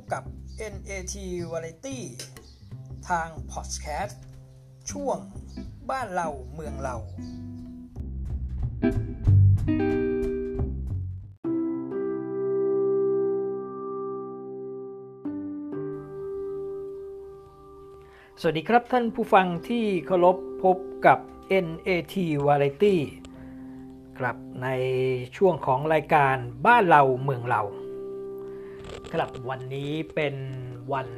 บกับ NAT Variety ทาง Podcast ช่วงบ้านเราเมืองเรา สวัสดีครับท่านผู้ฟังที่เคารพพบกับ NAT Variety ครับในช่วงของรายการบ้านเราเมืองเรา ครับวันนี้เป็นวัน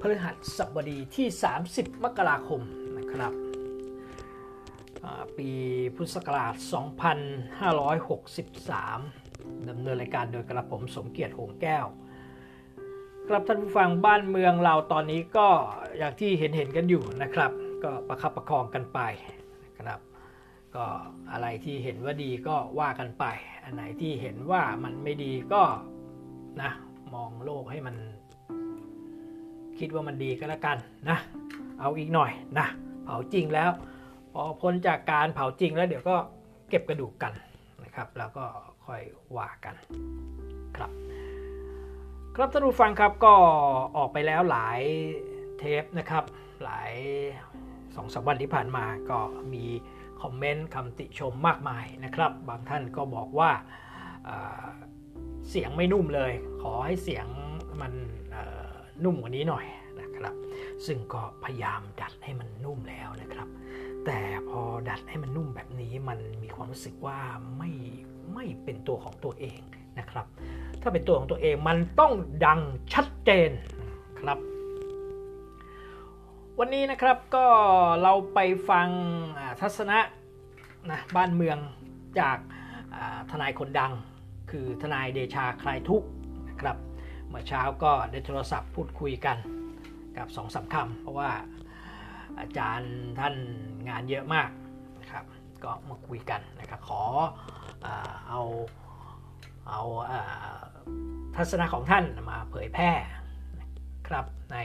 พฤหัสบดีที่ 30 มกราคมนะครับปีพุทธศักราช 2563ดำเนินรายการโดยกระผมสมเกียรติหงแก้ว ครับท่านผู้ฟังบ้านเมืองเราตอนนี้ก็อย่างที่เห็นเห็นกันอยู่นะครับ ก็ประคับประคองกันไปนะครับก็อะไรที่เห็นว่าดีก็ว่ากันไป อันไหนที่เห็นว่ามันไม่ดีก็ นะ มองโลกให้มัน คิดว่ามันดีก็แล้วกันนะ เอาอีกหน่อยนะ เผาจริงแล้ว พอพ้นจากการเผาจริงแล้วเดี๋ยวก็เก็บกระดูกกันนะครับ แล้วก็ค่อยว่ากันครับครับท่านผู้ฟังครับก็ออกไปแล้วหลายเทปนะครับ หลายสองสามวันที่ผ่านมาก็มีคอมเมนต์คำติชมมากมายนะครับ บางท่านก็บอกว่า เสียงไม่นุ่มเลย ขอให้เสียงมันนุ่มกว่านี้หน่อยนะครับ ซึ่งก็พยายามดัดให้มันนุ่มแล้วนะครับ แต่พอดัดให้มันนุ่มแบบนี้มันมีความรู้สึกว่าไม่ไม่เป็นตัวของตัวเองนะครับ ถ้าเป็นตัวของตัวเองมันต้องดังชัดเจนครับ วันนี้นะครับก็เราไปฟังทัศนะนะบ้านเมืองจากทนายคนดัง คือทนายเดชาคลายทุกข์นะครับเมื่อเช้าก็ได้โทรศัพท์พูดคุยกันกับสองสาคำเพราะว่าอาจารย์ท่านงานเยอะมากนะครับก็มาคุยกันนะครับขอเอาเอาทัศนะของท่านมาเผยแพร่ครับใน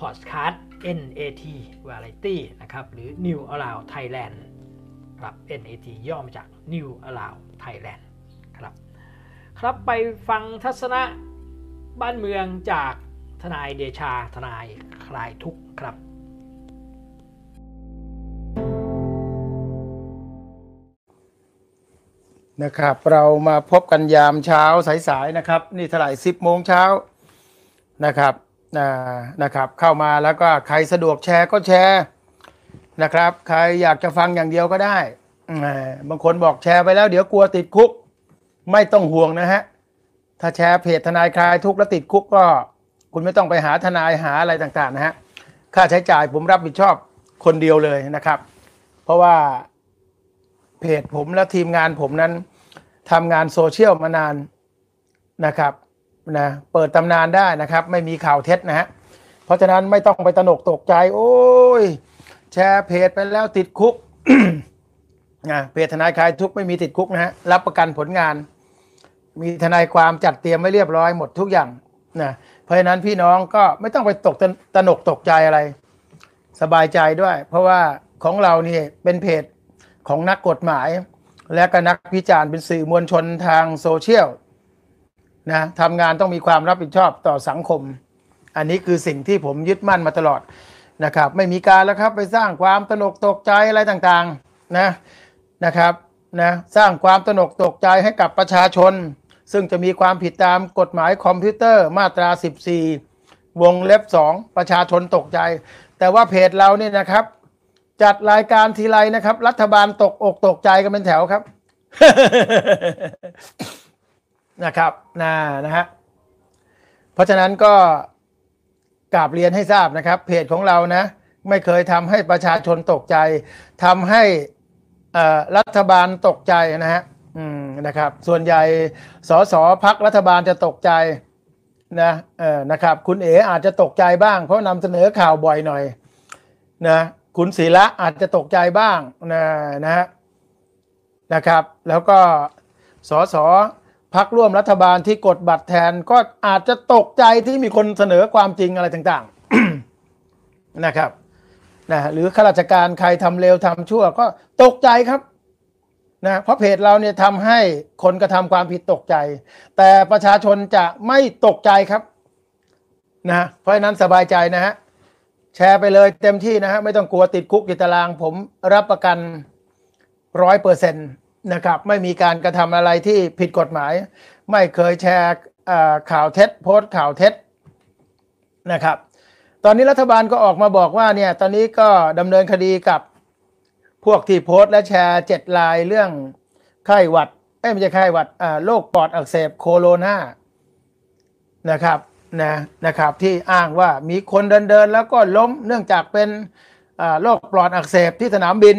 พอดคาสต์ NAT Variety นะครับหรือ New Allow Thailand ครับ NAT ย่อมาจาก New Allow Thailand ครับไปฟังทัศนะบ้านเมืองจากทนายเดชาทนายคลายทุกข์ครับ นะครับ เรามาพบกันยามเช้าสายๆนะครับ นี่เท่าไหร่สิบโมงเช้านะครับนะครับ เข้ามาแล้วก็ใครสะดวกแชร์ก็แชร์นะครับ ใครอยากจะฟังอย่างเดียวก็ได้บางคนบอกแชร์ไปแล้วเดี๋ยวกลัวติดคุก ไม่ต้องห่วงนะฮะ ถ้าแชร์เพจทนายคลายทุกข์แล้วติดคุกก็ คุณไม่ต้องไปหาทนายหาอะไรต่างๆนะฮะ ค่าใช้จ่ายผมรับผิดชอบคนเดียวเลยนะครับ เพราะว่าเพจผมและทีมงานผมนั้นทำงานโซเชียลมานานนะครับนะเปิดตำนานได้นะครับ ไม่มีข่าวเท็จนะฮะเพราะฉะนั้นไม่ต้องไปตนกตกใจ โอ้ย แชร์เพจไปแล้วติดคุกนะเพจทนายคลายทุกไม่มีติดคุกนะฮะรับประกันผลงาน มีทนายความจัดเตรียมไว้เรียบร้อยหมดทุกอย่างนะเพราะฉะนั้นพี่น้องก็ไม่ต้องไปตกตนกตกใจอะไร สบายใจด้วย เพราะว่าของเรานี่เป็นเพจของนักกฎหมาย และก็นักพิจารณ์เป็นสื่อมวลชนทางโซเชียลนะทำงานต้องมีความรับผิดชอบต่อสังคม อันนี้คือสิ่งที่ผมยึดมั่นมาตลอดนะครับ ไม่มีการแล้วครับไปสร้างความตนกตกใจอะไรต่างๆนะนะครับนะสร้างความตนกตกใจให้กับประชาชน ซึ่งจะมีความผิดตามกฎหมายคอมพิวเตอร์มาตรา 14 วงเล็บ 2 ประชาชนตกใจ แต่ว่าเพจเราเนี่ยนะครับ จัดรายการทีไรนะครับ รัฐบาลตกอกตกใจกันเป็นแถวครับ นะครับนะนะฮะเพราะฉะนั้นก็กราบเรียนให้ทราบนะครับ เพจของเรานะ ไม่เคยทำให้ประชาชนตกใจทำให้รัฐบาลตกใจนะฮะ อืมนะครับ ส่วนใหญ่สสพักรัฐบาลจะตกใจนะเออนะครับ คุณเอ๋อาจจะตกใจบ้าง เพราะนำเสนอข่าวบ่อยหน่อยนะคุณศิระอาจจะตกใจบ้างนะนะฮะนะครับ แล้วก็สสพักร่วมรัฐบาลที่กดบัตรแทนก็อาจจะตกใจที่มีคนเสนอความจริงอะไรต่างๆนะครับนะหรือข้าราชการใครทำเร็วทำชั่วก็ตกใจครับ นะเพราะเพจเราเนี่ยทำให้คนกระทำความผิดตกใจ แต่ประชาชนจะไม่ตกใจครับนะเพราะนั้นสบายใจนะฮะแชร์ไปเลยเต็มที่นะฮะไม่ต้องกลัวติดคุกติดตารางผมรับประกันร้อยเปอร์เซ็นต์นะครับไม่มีการกระทำอะไรที่ผิดกฎหมาย ไม่เคยแชร์ข่าวเท็จ โพสต์ข่าวเท็จนะครับ ตอนนี้รัฐบาลก็ออกมาบอกว่าเนี่ยตอนนี้ก็ดำเนินคดีกับ พวกที่โพสต์และแชร์เจ็ดลายเรื่องไข้หวัดไม่ใช่ไข้หวัดโรคปอดอักเสบโคโรนานะครับนะนะครับ ที่อ้างว่ามีคนเดินเดินแล้วก็ล้มเนื่องจากเป็นโรคปอดอักเสบที่สนามบิน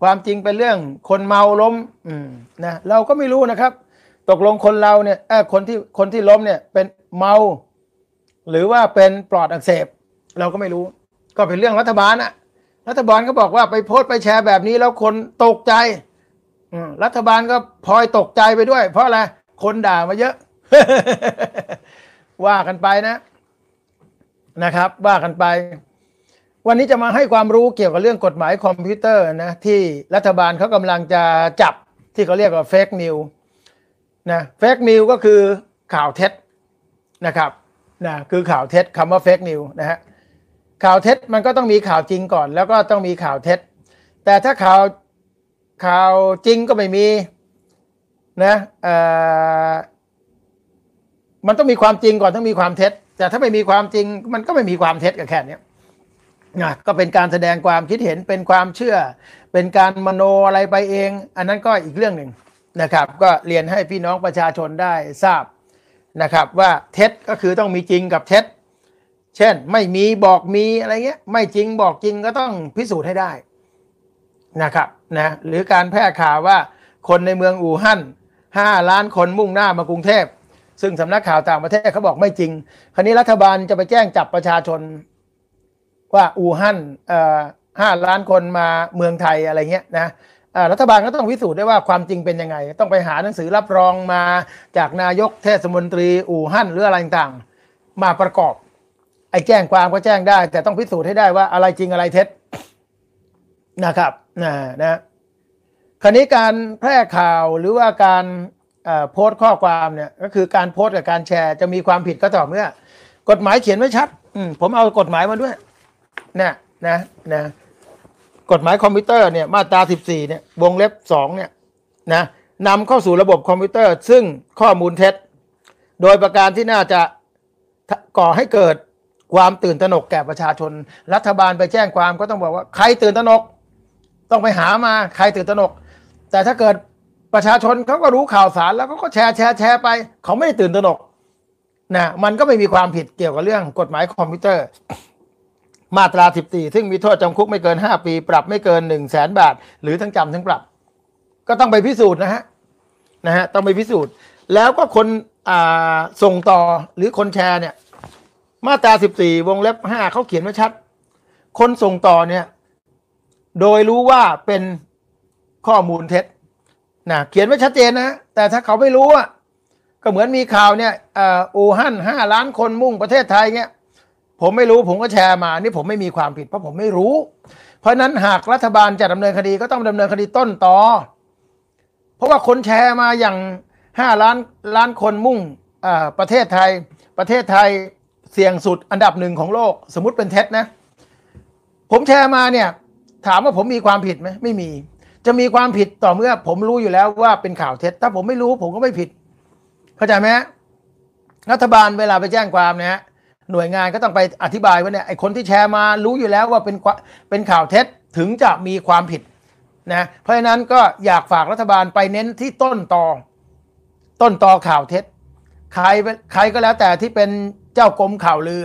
ความจริงเป็นเรื่องคนเมาล้มนะเราก็ไม่รู้นะครับ ตกลงคนเราเนี่ยคนที่คนที่ล้มเนี่ยเป็นเมา หรือว่าเป็นปอดอักเสบ เราก็ไม่รู้ ก็เป็นเรื่องรัฐบาลอะ รัฐบาลก็บอกว่าไปโพสต์ไปแชร์แบบนี้แล้วคนตกใจรัฐบาลก็พลอยตกใจไปด้วย เพราะอะไรคนด่ามาเยอะ ว่ากันไปนะ นะครับ ว่ากันไป วันนี้จะมาให้ความรู้เกี่ยวกับเรื่องกฎหมายคอมพิวเตอร์นะ ที่รัฐบาลเขากำลังจะจับที่เขาเรียกว่าเฟกนิวนะเฟกนิวก็คือข่าวเท็จนะครับนะคือข่าวเท็จคำว่าเฟกนิวนะฮะ ข่าวเท็จมันก็ต้องมีข่าวจริงก่อน แล้วก็ต้องมีข่าวเท็จ แต่ถ้าข่าวข่าวจริงก็ไม่มีนะมันต้องมีความจริงก่อนต้องมีความเท็จ แต่ถ้าไม่มีความจริงมันก็ไม่มีความเท็จกับแค่นี้นะก็เป็นการแสดงความคิดเห็นเป็นความเชื่อ เป็นการมโนอะไรไปเอง อันนั้นก็อีกเรื่องหนึ่งนะครับ ก็เรียนให้พี่น้องประชาชนได้ทราบนะครับ ว่าเท็จก็คือต้องมีจริงกับเท็จ เช่น ไม่มีบอกมีอะไรเงี้ย ไม่จริงบอกจริงก็ต้องพิสูจน์ให้ได้นะครับนะหรือการแพร่ข่าวว่าคนในเมืองอู่ฮั่นห้าล้านคนมุ่งหน้ามากรุงเทพ ซึ่งสำนักข่าวต่างประเทศเขาบอกไม่จริง คราวนี้รัฐบาลจะไปแจ้งจับประชาชน ว่าอู่ฮั่นห้าล้านคนมาเมืองไทยอะไรเงี้ยนะรัฐบาลก็ต้องพิสูจน์ได้ว่าความจริงเป็นยังไง ต้องไปหาหนังสือรับรองมาจากนายกเทศมนตรีอู่ฮั่นหรืออะไรต่างมาประกอบ อ้แจ้งความก็แจ้งได้ แต่ต้องพิสูจน์ให้ได้ว่าอะไรจริงอะไรเท็จนะครับนะนะคราวนี้การแพร่ข่าวหรือว่าการโพสต์ข้อความเนี่ยก็คือการโพสต์กับการแชร์จะมีความผิดก็ต่อเมื่อ กฎหมายเขียนไว้ชัดอืผมเอากฎหมายมาด้วยนี่ยนะนะกฎหมายคอมพิวเตอร์เนี่ยมาตรา 14เนี่ยวงเล็บ2เนี่ยนะนำเข้าสู่ระบบคอมพิวเตอร์ ซึ่งข้อมูลเท็จ โดยประการที่น่าจะก่อให้เกิด ความตื่นตระหนกแก่ประชาชน รัฐบาลไปแจ้งความก็ต้องบอกว่าใครตื่นตระหนก ต้องไปหามาใครตื่นตระหนก แต่ถ้าเกิดประชาชนเขาก็รู้ข่าวสารแล้วก็แชร์แชร์แชร์ไป เขาไม่ได้ตื่นตระหนกนะมันก็ไม่มีความผิดเกี่ยวกับเรื่องกฎหมายคอมพิวเตอร์ มาตรา 14 ซึ่งมีโทษจำคุกไม่เกิน 5 ปี ปรับไม่เกิน 1 0 0 0 0แสนบาท หรือทั้งจำทั้งปรับ ก็ต้องไปพิสูจน์นะฮะนะฮะต้องไปพิสูจน์ แล้วก็คนอ่าส่งต่อหรือคนแชร์เนี่ย มาตรา14วงเล็บ5เขาเขียนไว้ชัด คนส่งต่อเนี่ย โดยรู้ว่าเป็นข้อมูลเท็จนะเขียนไว้ชัดเจนนะแต่ถ้าเขาไม่รู้อะก็เหมือนมีข่าวเนี่ยอู่ฮั่นห้าล้านคนมุ่งประเทศไทยเนี่ยผมไม่รู้ผมก็แชร์มา นี่ผมไม่มีความผิดเพราะผมไม่รู้ เพราะนั้นหากรัฐบาลจะดำเนินคดีก็ต้องดำเนินคดีต้นต่อ เพราะว่าคนแชร์มาอย่างห้าล้านล้านคนมุ่งประเทศไทย ประเทศไทย เสี่ยงสุดอันดับหนึ่งของโลก สมมติเป็นเท็จนะ ผมแชร์มาเนี่ย ถามว่าผมมีความผิดไหมไม่มี จะมีความผิดต่อเมื่อ ผมรู้อยู่แล้วว่าเป็นข่าวเท็จ ถ้าผมไม่รู้ผมก็ไม่ผิด เข้าใจไหมรัฐบาลเวลาไปแจ้งความเนี่ยหน่วยงานก็ต้องไปอธิบายว่าเนี่ยไอคนที่แชร์มารู้อยู่แล้วว่าเป็นเป็นข่าวเท็จถึงจะมีความผิดนะเพราะฉะนั้นก็อยากฝากรัฐบาลไปเน้นที่ต้นตอต้นตอข่าวเท็จ ใครใครก็แล้วแต่ที่เป็น เจ้ากรมข่าวลือ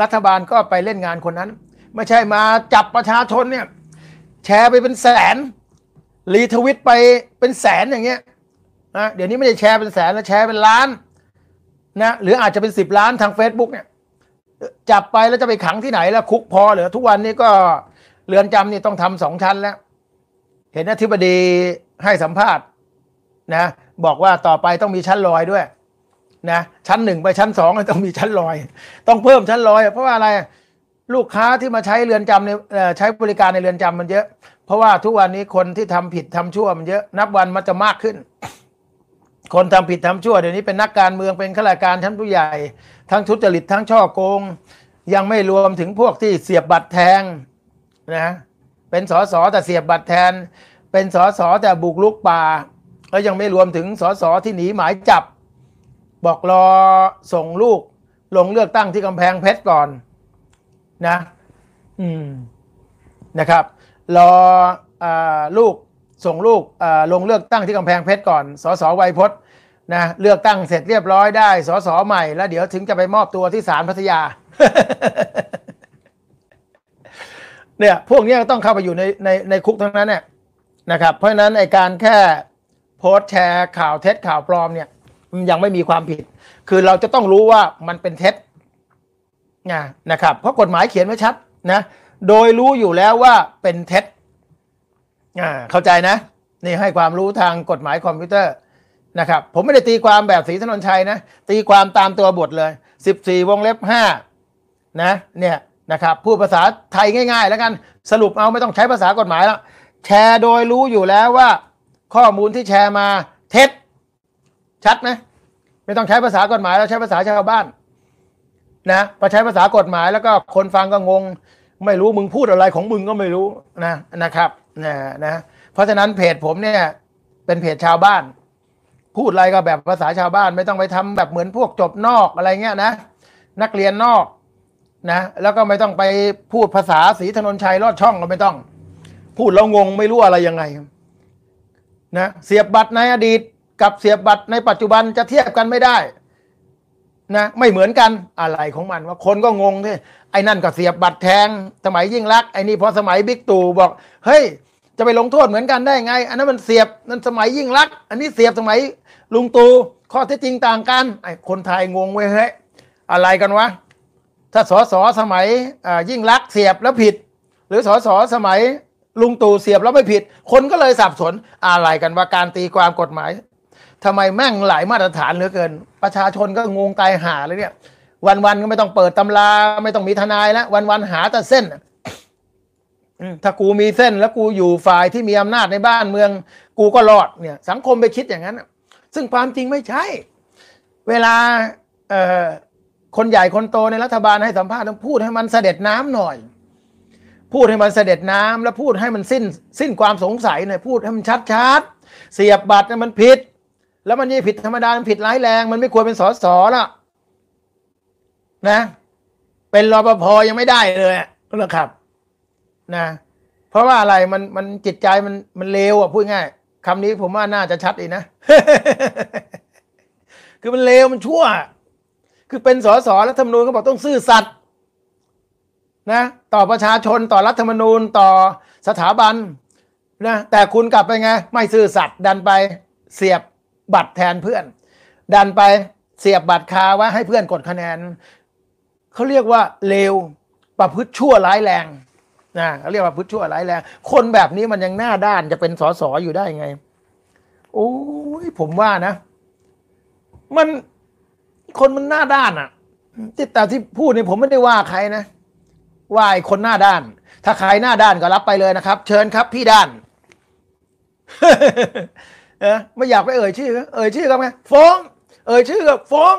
รัฐบาลก็ไปเล่นงานคนนั้น ไม่ใช่มาจับประชาชนเนี่ย แชร์ไปเป็นแสนรีทวิตไปเป็นแสนอย่างเงี้ยนะเดี๋ยวนี้ไม่ได้แชร์เป็นแสนแล้วแชร์เป็นล้านนะหรืออาจจะเป็นสิบล้านทาง Facebook เนี่ยจับไปแล้วจะไปขังที่ไหนแล้วคุกพอเหรือทุกวันนี้ก็เรือนจำนี่ต้องทำสองชั้นแล้ว เห็นอธิบดีให้สัมภาษณ์นะบอกว่าต่อไปต้องมีชั้นลอยด้วย นะชั้นหนึ่งไปชั้นสองต้องมีชั้นลอย ต้องเพิ่มชั้นลอย เพราะว่าอะไรลูกค้าที่มาใช้เรือนจำในใช้บริการในเรือนจำมันเยอะ เพราะว่าทุกวันนี้คนที่ทำผิดทำชั่วมันเยอะ นับวันมันจะมากขึ้น คนทำผิดทำชั่วเดี๋ยวนี้เป็นนักการเมืองเป็นข้าราชการชั้นผู้ใหญ่ ทั้งทุจริตทั้งช่อโกง ยังไม่รวมถึงพวกที่เสียบบัตรแทงนะเป็นสสแต่เสียบบัตรแทน เป็นสสแต่บุกลุกป่า แล้วยังไม่รวมถึงสสที่หนีหมายจับ บอกรอส่งลูก ลงเลือกตั้งที่กำแพงเพชรก่อนนะ อืมนะครับ รออาลูกส่งลูกอ่าลงเลือกตั้งที่กำแพงเพชรก่อนสสไวยพจน์นะเลือกตั้งเสร็จเรียบร้อยได้สสใหม่แล้วเดี๋ยวถึงจะไปมอบตัวที่ศาลพัทยา เนี่ยพวกนี้ต้องเข้าไปอยู่ในในในคุกทั้งนั้นเนี่ยนะครับ เพราะฉะนั้นไอการแค่โพสต์แชร์ข่าวเท็จข่าวปลอมเนี่ย ยังไม่มีความผิด คือเราจะต้องรู้ว่ามันเป็นเท็จนะนะครับ เพราะกฎหมายเขียนไว้ชัดนะ โดยรู้อยู่แล้วว่าเป็นเท็จอ่าเข้าใจนะ นี่ให้ความรู้ทางกฎหมายคอมพิวเตอร์นะครับ ผมไม่ได้ตีความแบบศรีธนญชัยนะ ตีความตามตัวบทเลย 14 วงเล็บ5นะ เนี่ยนะครับพูดภาษาไทยง่ายๆ แล้วกันสรุปเอาไม่ต้องใช้ภาษากฎหมายแล้วแชร์โดยรู้อยู่แล้วว่า ข้อมูลที่แชร์มาเท็จ ชัดไหมไม่ต้องใช้ภาษากฎหมายแล้วใช้ภาษาชาวบ้านนะพอใช้ภาษากฎหมายแล้วก็คนฟังก็งง ไม่รู้มึงพูดอะไรของมึงก็ไม่รู้นะนะครับนะนะเพราะฉะนั้นเพจผมเนี่ย เป็นเพจชาวบ้าน พูดอะไรก็แบบภาษาชาวบ้าน ไม่ต้องไปทำแบบเหมือนพวกจบนอกอะไรเงี้ยนะนักเรียนนอกนะแล้วก็ไม่ต้องไปพูดภาษาสีถนนชัยลอดช่องก็ไม่ต้อง พูดแล้วงงไม่รู้อะไรยังไงนะเสียบบัตรในอดีต กับเสียบบัตรในปัจจุบันจะเทียบกันไม่ได้นะไม่เหมือนกันอะไรของมันว่าคนก็งงที่ไอ้นั่นก็เสียบบัตรแทง สมัยยิ่งรักไอ้นี่พอสมัยบิ๊กตู่บอก เฮ้ย จะไปลงโทษเหมือนกันได้ไง อันนั้นมันเสียบนั่นสมัยยิ่งรัก อันนี้เสียบสมัยลุงตู่ข้อเท็จจริงต่างกันไอ้คนไทยงงเว้ยเฮ้ยอะไรกันวะถ้าสอสอสมัยอ่ายิ่งรักเสียบแล้วผิด หรือสอสอสมัยลุงตู่เสียบแล้วไม่ผิด คนก็เลยสับสนอะไรกันว่าการตีความกฎหมาย ทำไมแม่งหลายมาตรฐานเหลือเกิน ประชาชนก็งงตายหาเลยเนี่ย วันๆก็ไม่ต้องเปิดตำราไม่ต้องมีทนายแล้ววันๆหาแต่เส้นอืมถ้ากูมีเส้นแล้วกูอยู่ฝ่ายที่มีอำนาจในบ้านเมือง กูก็รอดเนี่ย สังคมไปคิดอย่างนั้นซึ่งความจริงไม่ใช่ เวลาเอ่อคนใหญ่คนโตในรัฐบาลให้สัมภาษณ์ต้องพูดให้มันเสด็จน้ำหน่อย พูดให้มันเสด็จน้ำแล้วพูดให้มันสิ้น สิ้นความสงสัยหน่อยพูดให้มันชัดๆเสียบบัตรเนี่ยมันผิด แล้วมันไม่ผิดธรรมดา มันผิดร้ายแรง มันไม่ควรเป็นสอสอละนะ เป็นรปภยังไม่ได้เลยนะครับ นะ เพราะว่าอะไรมันมันจิตใจมันมันเลวอะพูดง่ายคำนี้ผมว่าน่าจะชัดอีกนะ คือมันเลวมันชั่ว คือเป็นสอสอรัฐธรรมนูญเขาบอกต้องซื่อสัตย์นะ ต่อประชาชนต่อรัฐธรรมนูญต่อสถาบันนะแต่คุณกลับไปไง ไม่ซื่อสัตย์ดันไปเสียบ บัตรแทนเพื่อน ดันไปเสียบบัตรคาไว้ให้เพื่อนกดคะแนนเขาเรียกว่าเลวประพฤติชั่วร้ายแรงนะเขาเรียกว่าพฤติชั่วร้ายแรงคนแบบนี้มันยังหน้าด้านจะเป็นสสอยู่ได้ไง โอ้ยผมว่านะ มันคนมันหน้าด้านอะที่แต่ที่พูดนี่ผมไม่ได้ว่าใครนะว่าไอ้คนหน้าด้าน ถ้าใครหน้าด้านก็รับไปเลยนะครับ เชิญครับพี่ด้าน เออไม่อยากไปเอ่ยชื่อ เอ่ยชื่อเขาไหมฟ้อง เอ่ยชื่อก็ฟ้อง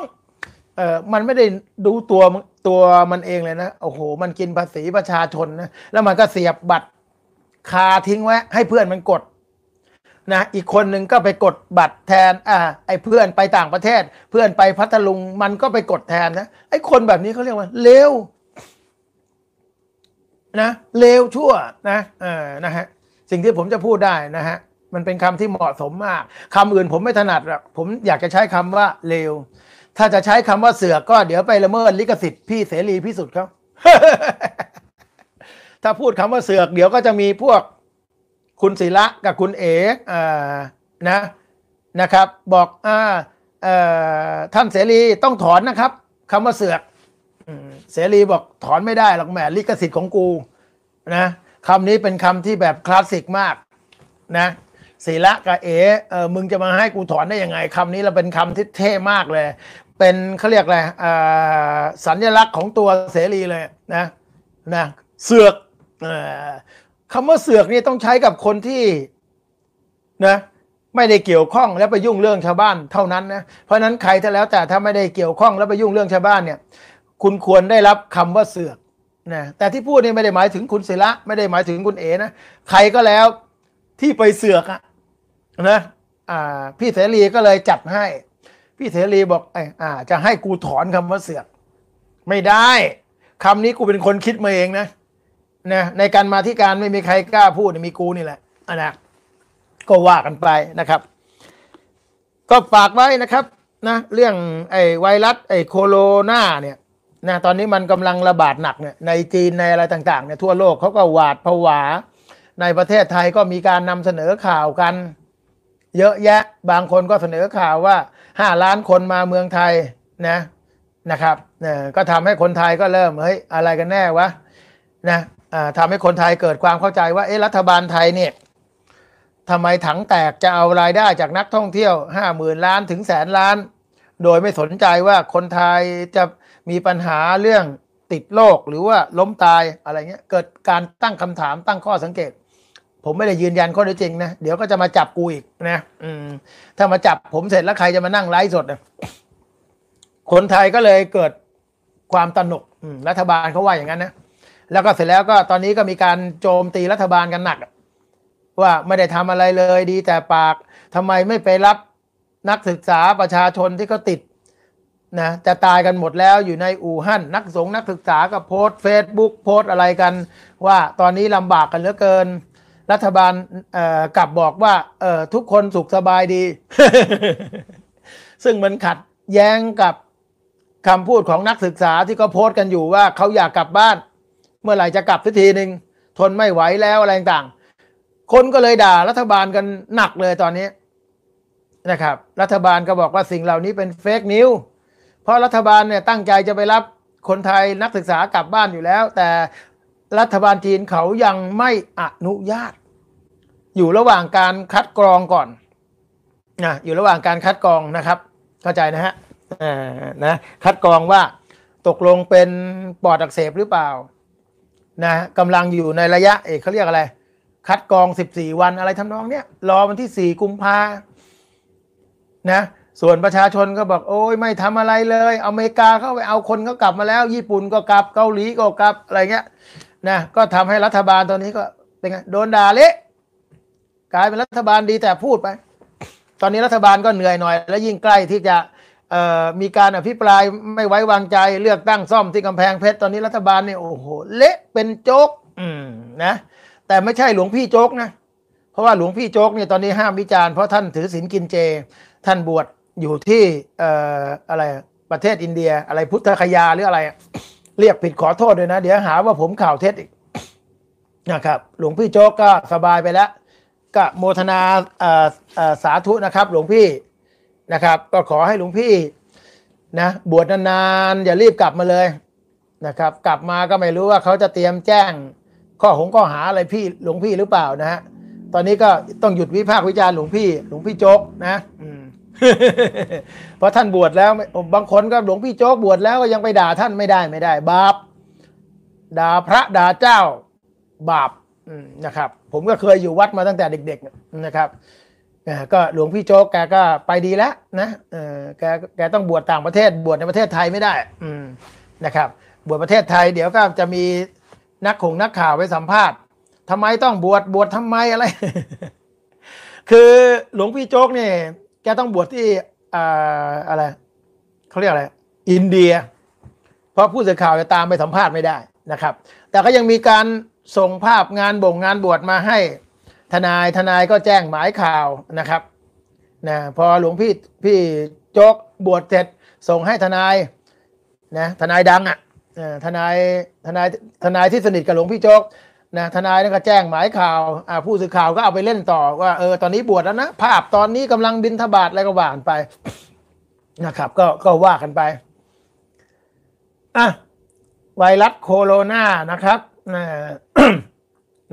เออมันไม่ได้ดูตัวตัวมันเองเลยนะโอ้โห มันกินภาษีประชาชนนะแล้วมันก็เสียบบัตรคาทิ้งไว้ให้เพื่อนมันกดนะอีกคนหนึ่งก็ไปกดบัตรแทน อ่า ไอ้เพื่อนไปต่างประเทศ เพื่อนไปพัทลุง มันก็ไปกดแทนนะไอ้คนแบบนี้เขาเรียกว่าเลวนะเลวชั่วนะเออนะฮะสิ่งที่ผมจะพูดได้นะฮะ มันเป็นคำที่เหมาะสมมากคำอื่นผมไม่ถนัดหรอกผมอยากจะใช้คำว่าเลว ถ้าจะใช้คำว่าเสือกก็เดี๋ยวไปละเมิดลิขสิทธิ์พี่เสรีพิสุทธิ์เขาถ้าพูดคำว่าเสือกเดี๋ยวก็จะมีพวกคุณศิระกับคุณเอ๋อ่านะนะครับ บอกอ่าเอ่อท่านเสรีต้องถอนนะครับคำว่าเสือกเสรีบอกถอนไม่ได้หรอกแหมลิขสิทธิ์ของกูนะคำนี้เป็นคำที่แบบคลาสสิกมากนะ ศิระกับเอ๋เออมึงจะมาให้กูถอนได้ยังไงคำนี้เราเป็นคำที่เท่มากเลย เป็นเขาเรียกอะไรอ่าสัญลักษณ์ของตัวเสรีเลยนะนะเสือกเออคำว่าเสือกนี่ต้องใช้กับคนที่นะไม่ได้เกี่ยวข้องแล้วไปยุ่งเรื่องชาวบ้านเท่านั้นนะเพราะนั้นใครถ้าแล้วแต่ถ้าไม่ได้เกี่ยวข้องแล้วไปยุ่งเรื่องชาวบ้านเนี่ยคุณควรได้รับคำว่าเสือกนะแต่ที่พูดนี่ไม่ได้หมายถึงคุณศิระไม่ได้หมายถึงคุณเอนะใครก็แล้วที่ไปเสือกอะ นะอ่าพี่เสรีก็เลยจัดให้ พี่เสรีบอกไอ้อ่า จะให้กูถอนคำว่าเสือกไม่ได้คำนี้กูเป็นคนคิดมาเองนะนะในการมาที่การไม่มีใครกล้าพูดมีกูนี่แหละอันนะก็ว่ากันไปนะครับ ก็ฝากไว้นะครับนะเรื่องไอ้ไวรัสไอ้โคโรนาเนี่ยนะตอนนี้มันกำลังระบาดหนักเนี่ยในจีนในอะไรต่างๆเนี่ยทั่วโลกเขาก็หวาดผวา ในประเทศไทยก็มีการนำเสนอข่าวกัน เยอะแยะ บางคนก็เสนอข่าวว่าห้าล้านคนมาเมืองไทยนะนะครับก็ทำให้คนไทยก็เริ่มเฮ้ยอะไรกันแน่วะนะอ่าทำให้คนไทยเกิดความเข้าใจว่าเอ๊ะรัฐบาลไทยเนี่ยทำไมถังแตกจะเอารายได้จากนักท่องเที่ยวห้าหมื่นล้านถึงแสนล้าน โดยไม่สนใจว่าคนไทยจะมีปัญหาเรื่องติดโรคหรือว่าล้มตายอะไรเงี้ยเกิดการตั้งคำถามตั้งข้อสังเกต ผมไม่ได้ยืนยันข้อเท็จจริงนะ เดี๋ยวก็จะมาจับกูอีกนะอืมถ้ามาจับผมเสร็จแล้วใครจะมานั่งไลฟ์สดนะคนไทยก็เลยเกิดความตนกรัฐบาลเขาว่าอย่างนั้นนะแล้วก็เสร็จแล้วก็ตอนนี้ก็มีการโจมตีรัฐบาลกันหนัก ว่าไม่ได้ทำอะไรเลยดี แต่ปากทำไมไม่ไปรับนักศึกษาประชาชนที่เขาติดนะจะตายกันหมดแล้วอยู่ในอู่ฮั่นนักสงฆ์นักศึกษาก็โพสเฟซบุ๊กโพสอะไรกัน ว่าตอนนี้ลำบากกันเหลือเกิน รัฐบาลกลับบอกว่าทุกคนสุขสบายดี ซึ่งมันขัดแย้งกับคำพูดของนักศึกษาที่เขาโพสต์กันอยู่ว่าเขาอยากกลับบ้าน เมื่อไหร่จะกลับสักทีหนึ่งทนไม่ไหวแล้วอะไรต่างคนก็เลยด่ารัฐบาลกันหนักเลยตอนนี้นะครับ รัฐบาลก็บอกว่าสิ่งเหล่านี้เป็นเฟกนิวเพราะรัฐบาลเนี่ยตั้งใจจะไปรับคนไทยนักศึกษากลับบ้านอยู่แล้ว แต่รัฐบาลจีนเขายังไม่อนุญาต อยู่ระหว่างการคัดกรองก่อนนะอยู่ระหว่างการคัดกรองนะครับ เข้าใจนะฮะนะคัดกรองว่าตกลงเป็นปอดอักเสบหรือเปล่านะกำลังอยู่ในระยะเอกเขาเรียกอะไร คัดกรอง 14 วันอะไรทำนองเนี้ยรอวันที่ 4 กุมภานะส่วนประชาชนก็บอกโอ้ยไม่ทำอะไรเลย อเมริกาเข้าไปเอาคนเขากลับมาแล้ว ญี่ปุ่นก็กลับเกาหลีก็กลับอะไรเงี้ยนะก็ทำให้รัฐบาลตอนนี้ก็เป็นไงโดนด่าเละ กลายเป็นรัฐบาลดีแต่พูดไป ตอนนี้รัฐบาลก็เหนื่อยหน่อย และยิ่งใกล้ที่จะมีการอภิปรายไม่ไว้วางใจเลือกตั้งซ่อมที่กำแพงเพชรตอนนี้รัฐบาลเนี่ยโอ้โหเละเป็นโจ๊กอืมนะ แต่ไม่ใช่หลวงพี่โจ๊กนะ เพราะว่าหลวงพี่โจ๊กเนี่ยตอนนี้ห้ามวิจารณ์เพราะท่านถือศีลกินเจ ท่านบวชอยู่ที่ออะไรประเทศอินเดีย อะไรพุทธคยาหรืออะไร เรียกผิดขอโทษด้วยนะ เดี๋ยวหาว่าผมข่าวเท็จอีกนะครับ หลวงพี่โจ๊กก็สบายไปแล้ว ก็โมทนาสาธุนะครับหลวงพี่นะครับ ก็ขอให้หลวงพี่นะบวชนานๆอย่ารีบกลับมาเลยนะครับ กลับมาก็ไม่รู้ว่าเขาจะเตรียมแจ้ง ข้อหงข้อหาอะไรพี่หลวงพี่หรือเปล่านะฮะตอนนี้ก็ต้องหยุดวิพากษ์วิจารณ์หลวงพี่ หลวงพี่โจ๊กนะเพราะท่านบวชแล้วบางคนก็หลวงพี่โจ๊กบวชแล้วก็ยังไปด่าท่านไม่ได้ไม่ได้ บาป ด่าพระด่าเจ้า บาป นะครับ ผมก็เคยอยู่วัดมาตั้งแต่เด็ก ๆนะครับอ่าก็หลวงพี่โจ๊กแกก็ไปดีแล้วนะเออแกแกต้องบวชต่างประเทศบวชในประเทศไทยไม่ได้อืมนะครับ บวชประเทศไทยเดี๋ยวก็จะมีนักขงนักข่าวไปสัมภาษณ์ทำไมต้องบวชบวชทำไมอะไร คือหลวงพี่โจ๊กเนี่ยแกต้องบวชที่อ่าอะไรเขาเรียกอะไรอินเดีย เพราะผู้สื่อข่าวจะตามไปสัมภาษณ์ไม่ได้นะครับ แต่ก็ยังมีการ ส่งภาพงานบ่งงานบวชมาให้ ทนายทนายก็แจ้งหมายข่าวนะครับนะพอหลวงพี่พี่โจ๊กบวชเสร็จส่งให้ทนายนะทนายดังอะเอ่อทนายทนายทนายที่สนิทกับหลวงพี่โจ๊กนะทนายนั่นก็แจ้งหมายข่าวผู้สื่อข่าวก็เอาไปเล่นต่อว่าเออตอนนี้บวชแล้วนะภาพตอนนี้กำลังบินทบาทอะไรก็ว่านไปนะครับ ก็ก็ว่ากันไปอะไวรัสโคโรนานะครับ นะ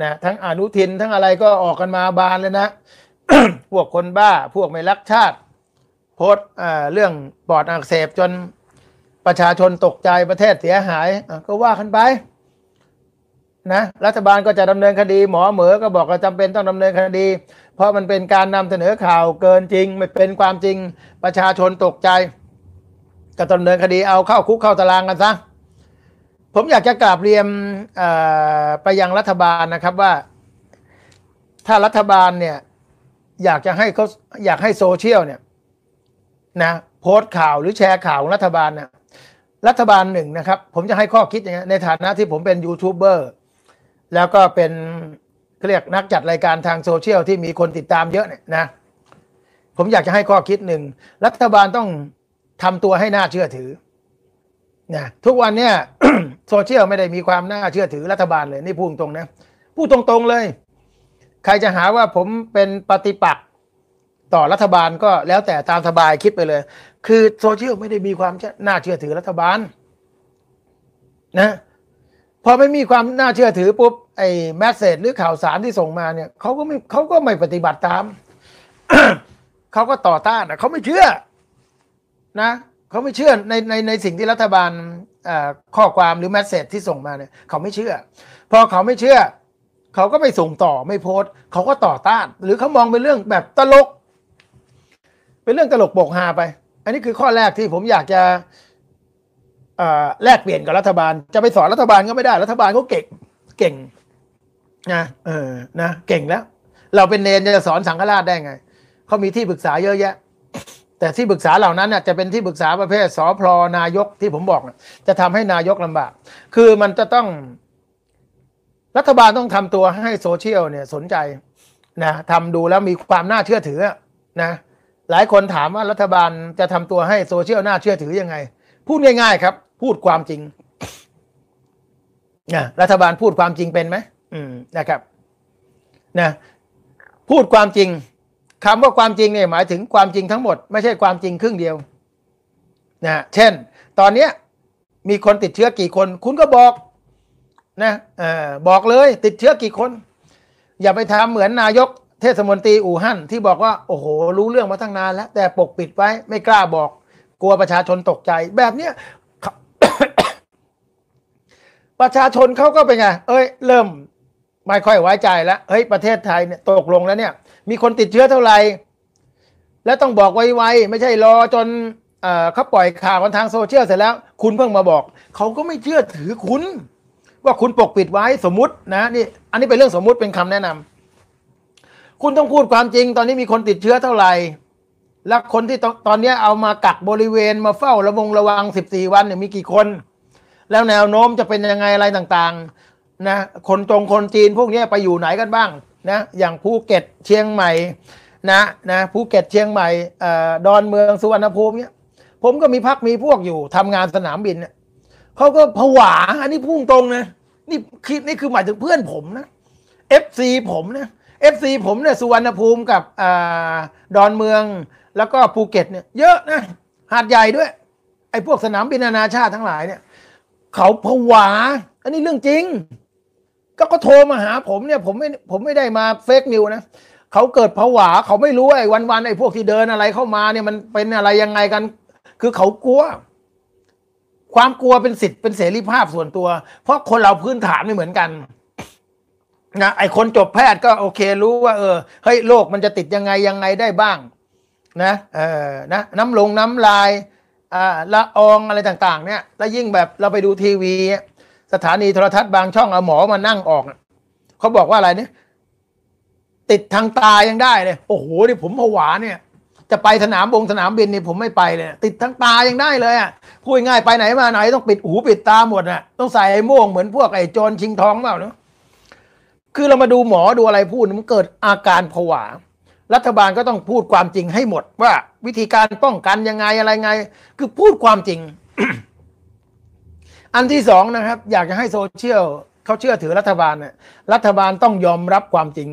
นะทั้งอนุทินทั้งอะไรก็ออกกันมาบานเลยนะพวกคนบ้าพวกไม่รักชาติ โพสเรื่องปอดอักเสบจนประชาชนตกใจประเทศเสียหาย ก็ว่ากันไปนะรัฐบาลก็จะดำเนินคดี หมอเหมอก็บอกว่าจำเป็นต้องดำเนินคดี เพราะมันเป็นการนำเสนอข่าวเกินจริง ไม่เป็นความจริงประชาชนตกใจ ก็ดำเนินคดีเอาเข้าคุกเข้าตารางกันซะ ผมอยากจะกราบเรียนไปยังรัฐบาลนะครับว่า ถ้ารัฐบาลเนี่ย อยากจะให้เขาอยากให้โซเชียลเนี่ยนะโพสต์ข่าวหรือแชร์ข่าวของรัฐบาลเนี่ยรัฐบาลหนึ่งนะครับ ผมจะให้ข้อคิดอย่างนี้ในฐานะที่ผมเป็นยูทูบเบอร์แล้วก็เป็นเรียกนักจัดรายการทางโซเชียลที่มีคนติดตามเยอะเนี่ยนะ ผมอยากจะให้ข้อคิดหนึ่งรัฐบาลต้องทำตัวให้น่าเชื่อถือนะทุกวันเนี่ย โซเชียลไม่ได้มีความน่าเชื่อถือรัฐบาลเลยนี่พูดตรงนะพูดตรงๆเลย ใครจะหาว่าผมเป็นปฏิปักษ์ต่อรัฐบาลก็แล้วแต่ตามสบายคิดไปเลย คือโซเชียลไม่ได้มีความน่าเชื่อถือรัฐบาล นะพอไม่มีความน่าเชื่อถือปุ๊บไอ้แมสเซจหรือข่าวสารที่ส่งมาเนี่ยเขาก็ไม่เขาก็ไม่ปฏิบัติตามเขาก็ต่อต้านเขาไม่เชื่อ นะ เขาไม่เชื่อในในในสิ่งที่รัฐบาลข้อความหรือแมสเซจที่ส่งมาเนี่ยเขาไม่เชื่อ พอเขาไม่เชื่อ เขาก็ไม่ส่งต่อไม่โพสเขาก็ต่อต้าน หรือเขามองเป็นเรื่องแบบตลก เป็นเรื่องตลกโปกฮาไป อันนี้คือข้อแรกที่ผมอยากจะแลกเปลี่ยนกับรัฐบาล จะไปสอนรัฐบาลก็ไม่ได้ รัฐบาลเขาเก่งเก่งนะเออนะเก่งแล้ว เราเป็นเนนจะสอนสังฆราชได้ไงเขามีที่ปรึกษาเยอะแยะ แต่ที่ปรึกษาเหล่านั้นน่ะจะเป็นที่ปรึกษาประเภทสอพลนายกที่ผมบอกจะทำให้นายกลำบาก คือมันจะต้อง รัฐบาลต้องทำตัวให้โซเชียลเนี่ยสนใจนะทำดูแล้วมีความน่าเชื่อถือนะหลายคนถามว่ารัฐบาลจะทำตัวให้โซเชียลน่าเชื่อถือยังไง พูดง่ายๆครับ พูดความจริงนะรัฐบาลพูดความจริงเป็นไหมอืมนะครับนะพูดความจริง คำว่าความจริงเนี่ยหมายถึงความจริงทั้งหมด ไม่ใช่ความจริงครึ่งเดียวนะเช่น ตอนเนี้ยมีคนติดเชื้อกี่คน คุณก็บอกนะอบอกเลยติดเชื้อกี่คน อย่าไปทำเหมือนนายกเทศมนตรีอู่ฮั่นที่บอกว่า โอ้โห รู้เรื่องมาตั้งนานแล้ว แต่ปกปิดไว้ไม่กล้าบอก กลัวประชาชนตกใจ แบบเนี้ยประชาชนเขาก็เป็นไง เอ้ย เริ่มไม่ค่อยไว้ใจแล้วเฮ้ยประเทศไทยเนี่ยตกลงแล้วเนี่ย มีคนติดเชื้อเท่าไหร่ แล้วต้องบอกไวๆไม่ใช่รอจนเขาปล่อยข่าวกันทางโซเชียลเสร็จแล้ว คุณเพิ่งมาบอก เขาก็ไม่เชื่อถือคุณ ว่าคุณปกปิดไว้สมมตินะนี่อันนี้เป็นเรื่องสมมุติเป็นคำแนะนำคุณต้องพูดความจริง ตอนนี้มีคนติดเชื้อเท่าไหร่ แล้วคนที่ตอนนี้เอามากักบริเวณมาเฝ้าระวงระวัง 14 วันเนี่ยมีกี่คน แล้วแนวโน้มจะเป็นยังไงอะไรต่างๆนะคนจงคนจีนพวกนี้ไปอยู่ไหนกันบ้าง นะอย่างภูเก็ตเชียงใหม่นะนะภูเก็ตเชียงใหม่ดอนเมืองสุวรรณภูมิเนี้ยผมก็มีพรรคมีพวกอยู่ทำงานสนามบินเนี่ยเขาก็ผวาอันนี้พุ่งตรงนะนี่คิดนี่คือหมายถึงเพื่อนผมนะ FC ผมนะ FC ผมเนี่ยสุวรรณภูมิกับอดอนเมืองแล้วก็ภูเก็ตเนี่ยเยอะนะหาดใหญ่ด้วย ไอ้พวกสนามบินนานาชาติทั้งหลายเนี่ยเขาผวา อันนี้เรื่องจริง ก็ก็โทรมาหาผมเนี่ยผมไม่ผมไม่ได้มาเฟกนิวนะเขาเกิดผวาเขาไม่รู้ไอ้วันๆไอ้พวกที่เดินอะไรเข้ามาเนี่ยมันเป็นอะไรยังไงกัน คือเขากลัว ความกลัวเป็นสิทธิ์เป็นเสรีภาพส่วนตัว เพราะคนเราพื้นฐานไม่เหมือนกันนะไอ้คนจบแพทย์ก็โอเครู้ว่า เออเฮ้ยโรคมันจะติดยังไงยังไงได้บ้าง นะเออนะน้ำลงน้ำลายอ่าละอองอะไรต่าง ๆ เนี่ย แล้วยิ่งแบบเราไปดูทีวี สถานีโทรทัศน์บางช่องเอาหมอมานั่งออกเขาบอกว่าอะไรเนี่ยติดทางตายังได้เลยโอ้โหนี่ผมผวาเนี่ย จะไปสนามบงสนามบินนี่ผมไม่ไปเลยติดทางตายังได้เลยอะพูดง่ายไปไหนมาไหนต้องปิดหูปิดตาหมดอะต้องใส่ไอ้โม่งเหมือนพวกไอ้โจรชิงทองเปล่าเนาะคือเรามาดูหมอดูอะไรพูดมันเกิดอาการผวา รัฐบาลก็ต้องพูดความจริงให้หมด ว่าวิธีการป้องกันยังไงอะไรไง คือพูดความจริง อันที่สองนะครับ อยากจะให้โซเชียลเขาเชื่อถือรัฐบาลเนี่ยรัฐบาลต้องยอมรับความจริง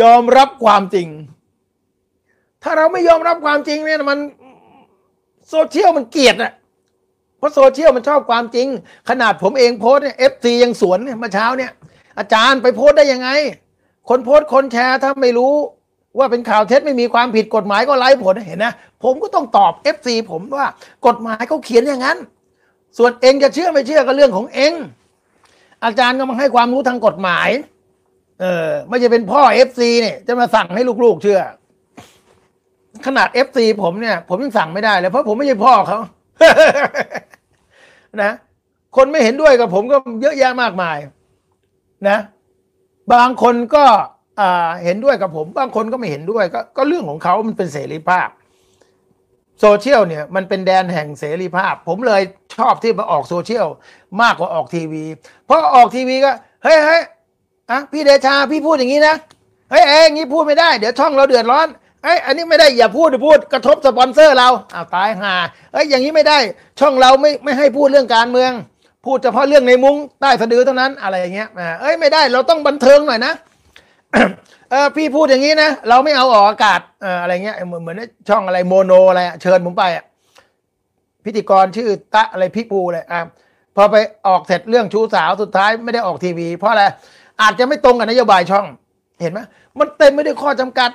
ยอมรับความจริง ถ้าเราไม่ยอมรับความจริงเนี่ยมันโซเชียลมันเกลียดอะเพราะโซเชียลมันชอบความจริง ขนาดผมเองโพสต์เนี่ย FC ยังสวนเนี่ยเมื่อเช้าเนี่ย อาจารย์ไปโพสต์ได้ยังไง คนโพสต์คนแชร์ถ้าไม่รู้ ว่าเป็นข่าวเท็จไม่มีความผิดกฎหมายก็ไร้ผลเห็นนะผมก็ต้องตอบ FC ผมว่ากฎหมายเขาเขียนอย่างนั้น ส่วนเองจะเชื่อไม่เชื่อก็เรื่องของเอ็งอาจารย์ก็มาให้ความรู้ทางกฎหมาย เออไม่จะเป็นพ่อ FC เนี่ยจะมาสั่งให้ลูกๆเชื่อ ขนาด FC ผมเนี่ย ผมยังสั่งไม่ได้เลยเพราะผมไม่ใช่พ่อเขานะคนไม่เห็นด้วยกับผมก็เยอะแยะมากมาย นะ บางคนก็ เห็นด้วยกับผม บางคนก็ไม่เห็นด้วยก็ก็เรื่องของเขามันเป็นเสรีภาพโซเชียลเนี่ยมันเป็นแดนแห่งเสรีภาพ ผมเลยชอบที่มาออกโซเชียลมากกว่าออกทีวี เพราะออกทีวีก็ เฮ้ยเฮ้ยอะพี่เดชาพี่พูดอย่างนี้นะเฮ้ยเอ้ยอย่างนี้พูดไม่ได้เดี๋ยวช่องเราเดือดร้อนเอ้ยอันนี้ไม่ได้อย่าพูดอย่าพูดกระทบสปอนเซอร์เราอ้าวตายห่าเอ้ยอย่างนี้ไม่ได้ช่องเราไม่ไม่ให้พูดเรื่องการเมือง พูดเฉพาะเรื่องในมุ้งใต้สะดือเท่านั้นอะไรอย่างเงี้ยเอ้ยไม่ได้เราต้องบันเทิงหน่อยนะ เออพี่พูดอย่างนี้นะ เราไม่เอาออกอากาศเอออะไรเงี้ยเหมือนเหมือนช่องอะไรโมโนอะไรเชิญผมไปอะพิธีกรชื่อตะอะไรพี่ปูเลยอะพอไปออกเสร็จเรื่องชู้สาวสุดท้ายไม่ได้ออกทีวี เพราะอะไรอาจจะไม่ตรงกับนโยบายช่อง เห็นไหมมันเต็มไม่ได้วยข้อจำกัด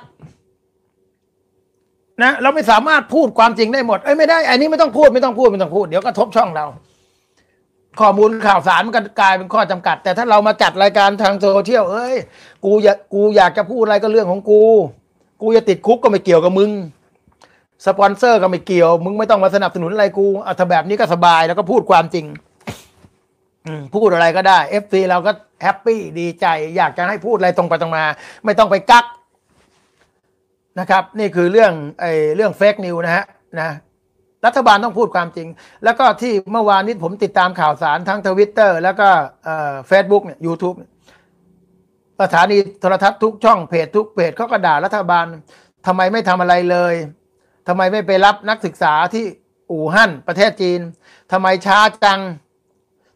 นะ เราไม่สามารถพูดความจริงได้หมดเอ้ยไม่ได้ อันนี้ไม่ต้องพูดไม่ต้องพูดไม่ต้องพูดเดี๋ยวกระทบช่องเรา ข้อมูลข่าวสารมันก็กลายเป็นข้อจำกัด แต่ถ้าเรามาจัดรายการทางโซเชียลเอ้ย กูอยากกูอยากจะพูดอะไรก็เรื่องของกู กูจะติดคุกก็ไม่เกี่ยวกับมึง สปอนเซอร์ก็ไม่เกี่ยว มึงไม่ต้องมาสนับสนุนอะไรกูเอาถ้าแบบนี้ก็สบายแล้วก็พูดความจริงอพูดอะไรก็ได้ FC เราก็ happy ดีใจ อยากจะให้พูดอะไรตรงไปตรงมา ไม่ต้องไปกั๊กนะครับ นี่คือเรื่องไอ้เรื่อง fake news นะฮะนะ รัฐบาลต้องพูดความจริง แล้วก็ที่เมื่อวานนี้ผมติดตามข่าวสารทั้งทวิตเตอร์แล้วก็เฟซบุ๊กเนี่ยยูทูบสถานีโทรทัศน์ทุกช่องเพจทุกเพจเขาก็ด่ารัฐบาลทำไมไม่ทำอะไรเลยทำไมไม่ไปรับนักศึกษาที่อู่ฮั่นประเทศจีนทำไมช้าจัง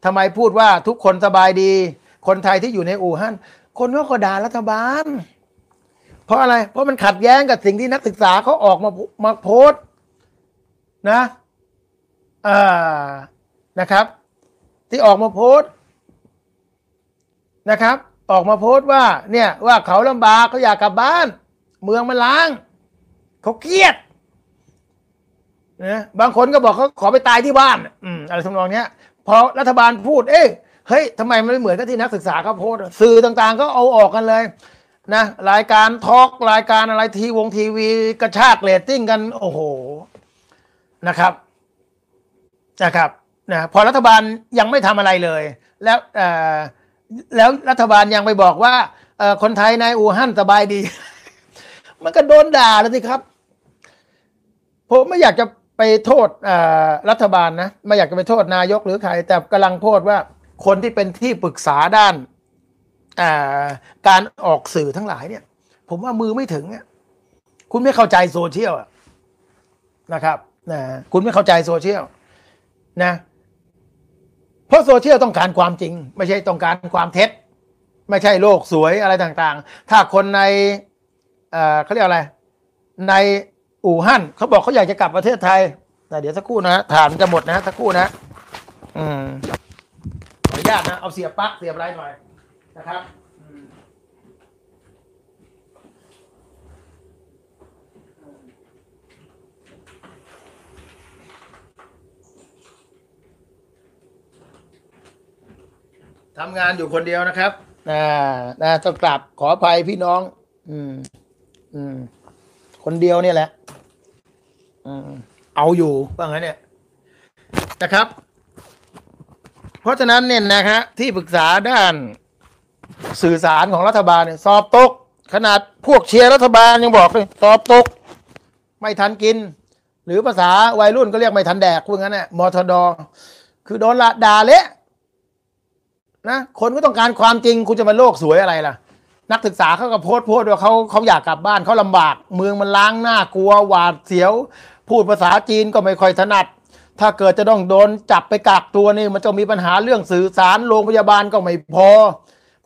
ทำไมพูดว่าทุกคนสบายดี คนไทยที่อยู่ในอู่ฮั่นคนก็ก็ด่ารัฐบาล เพราะอะไร เพราะมันขัดแย้งกับสิ่งที่นักศึกษาเขาออกมามาโพสต์ นะอ่านะครับ ที่ออกมาโพสต์นะครับ ออกมาโพสต์ว่าเนี่ยว่าเขาลำบากเขาอยากกลับบ้าน เมืองมันล้างเขาเครียดนะบางคนก็บอกเขาขอไปตายที่บ้านอืมอะไรทำนองเนี้ยพอรัฐบาลพูด เอ้ยเฮ้ยทำไมมันไม่เหมือนกับที่นักศึกษาเขาโพสต์สื่อต่างๆ ก็เอาออกกันเลยนะรายการทอล์กรายการอะไรทีวงทีวี กระชากเรตติ้งกัน โอ้โห นะครับนะครับนะพอรัฐบาลยังไม่ทำอะไรเลย แล้วแล้วรัฐบาลยังไปบอกว่าคนไทยในอู่ฮั่นสบายดี มันก็โดนด่าแล้วสิครับ ผมไม่อยากจะไปโทษรัฐบาลนะไม่อยากจะไปโทษนายกหรือใคร แต่กำลังโทษว่าคนที่เป็นที่ปรึกษาด้านการออกสื่อทั้งหลายเนี่ย ผมว่ามือไม่ถึงคุณไม่เข้าใจโซเชียลนะครับ นะคุณไม่เข้าใจโซเชียลนะ เพราะโซเชียลต้องการความจริง ไม่ใช่ต้องการความเท็จ ไม่ใช่โลกสวยอะไรต่างๆ ถ้าคนในเขาเรียกอะไร ในอู่ฮั่นเขาบอกเขาอยากจะกลับประเทศไทยแต่เดี๋ยวสักครู่นะฐานจะหมดนะสักครู่นะ อืมขออนุญาตนะ เอาเสียบปลั๊กเสียบอะไรหน่อยนะครับ ทำงานอยู่คนเดียวนะครับนะนะต้องกลับขออภัยพี่น้อง อืม อืม คนเดียวเนี่ยแหละ อืม เอาอยู่ว่างั้นเนี่ยนะครับ เพราะฉะนั้นเนี่ยนะฮะที่ปรึกษาด้านสื่อสารของรัฐบาลเนี่ยสอบตก ขนาดพวกเชียร์รัฐบาลยังบอกเลยสอบตก ไม่ทันกิน หรือภาษาวัยรุ่นก็เรียกไม่ทันแดกพวกนั้นเนี่ยมทดคือโดนละด่าเละ นะคนก็ต้องการความจริงคุณจะมาโลกสวยอะไรล่ะ นักศึกษาเขาก็โพสต์โพสต์ว่าเขาเขาอยากกลับบ้านเขาลำบาก เมืองมันล้างหน้ากลัวหวาดเสียว พูดภาษาจีนก็ไม่ค่อยถนัด ถ้าเกิดจะต้องโดนจับไปกักตัวนี่มันจะมีปัญหาเรื่องสื่อสารโรงพยาบาลก็ไม่พอ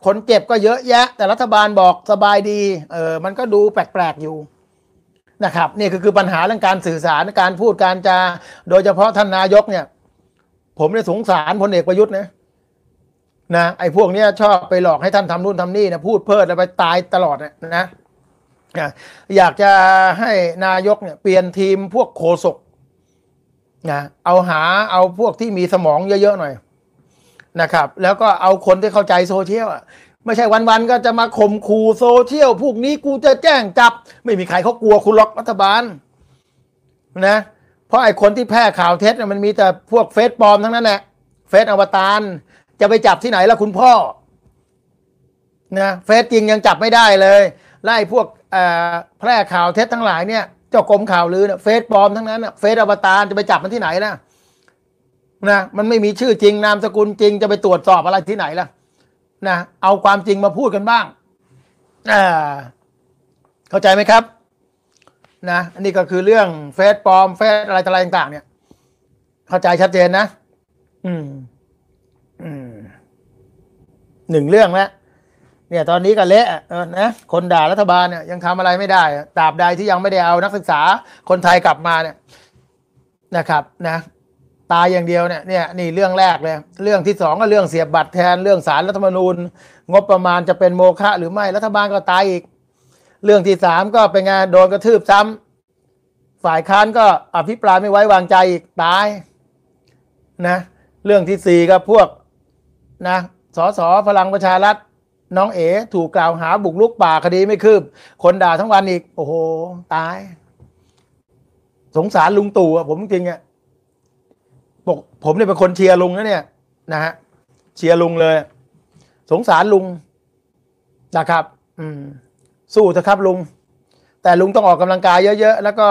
คนเจ็บก็เยอะแยะ แต่รัฐบาลบอกสบายดีเออมันก็ดูแปลกๆอยู่นะครับนี่คือคือปัญหาเรื่องการสื่อสารการพูดการจาโดยเฉพาะท่านนายกเนี่ย ผมได้สงสารพลเอกประยุทธ์นะ นะไอ้พวกเนี้ยชอบไปหลอกให้ท่านทำนู่นทำนี่นะพูดเพิดแล้วไปตายตลอดนะนะอยากจะให้นายกเนี่ยเปลี่ยนทีมพวกโคศกนะเอาหาเอาพวกที่มีสมองเยอะๆหน่อยนะครับ แล้วก็เอาคนที่เข้าใจโซเชียลอะไม่ใช่วันๆก็จะมาข่มขู่โซเชียลพวกนี้กูจะแจ้งจับ ไม่มีใครเขากลัวคุณหรอกรัฐบาลนะเพราะไอ้คนที่แพร่ข่าวเท็จมันมีแต่พวกเฟซปลอมทั้งนั้นแหละเฟซอวตาร จะไปจับที่ไหนล่ะคุณพ่อนะเฟซจริงยังจับไม่ได้เลยไล่พวกแพร่ข่าวเท็จทั้งหลายเนี่ยเจ้ากรมข่าวลือเนี่ยเฟซปลอมทั้งนั้นเฟซอวตารจะไปจับมันที่ไหนล่ะนะมันไม่มีชื่อจริงนามสกุลจริงจะไปตรวจสอบอะไรที่ไหนล่ะนะเอาความจริงมาพูดกันบ้างอ่าเข้าใจไหมครับนะอันนี้ก็คือเรื่องเฟซปลอมเฟซอะไรต่อะไรต่างๆเนี่ย เข้าใจชัดเจนนะ อืม อืม หนึ่งเรื่องแล้วเนี่ยตอนนี้ก็เละเออนะคนด่ารัฐบาลเนี่ยยังทำอะไรไม่ได้ตราบใดที่ยังไม่ได้เอานักศึกษาคนไทยกลับมาเนี่ยนะครับนะตายอย่างเดียวเนี่ยเนี่ยนี่เรื่องแรกเลยเรื่องที่สองก็เรื่องเสียบบัตรแทนเรื่องสารรัฐธรรมนูญ งบประมาณจะเป็นโมฆะหรือไม่รัฐบาลก็ตายอีก เรื่องที่สามก็เป็นไงานโดนกระทืบซ้ำฝ่ายค้านก็อภิปรายไม่ไว้วางใจอีกตายนะเรื่องที่สี่ก็พวกนะ สสพลังประชารัฐน้องเอ๋ถูกกล่าวหาบุกลุกป่าคดีไม่คืบ คนด่าทั้งวันอีก โอ้โห ตาย สงสารลุงตู่อะผมจริงอะบอกผมเนี่ยเป็นคนเชียร์ลุงนะเนี่ย นะฮะเชียร์ลุงเลย สงสารลุงนะครับ อืม สู้เถอะครับลุง แต่ลุงต้องออกกำลังกายเยอะๆ แล้วก็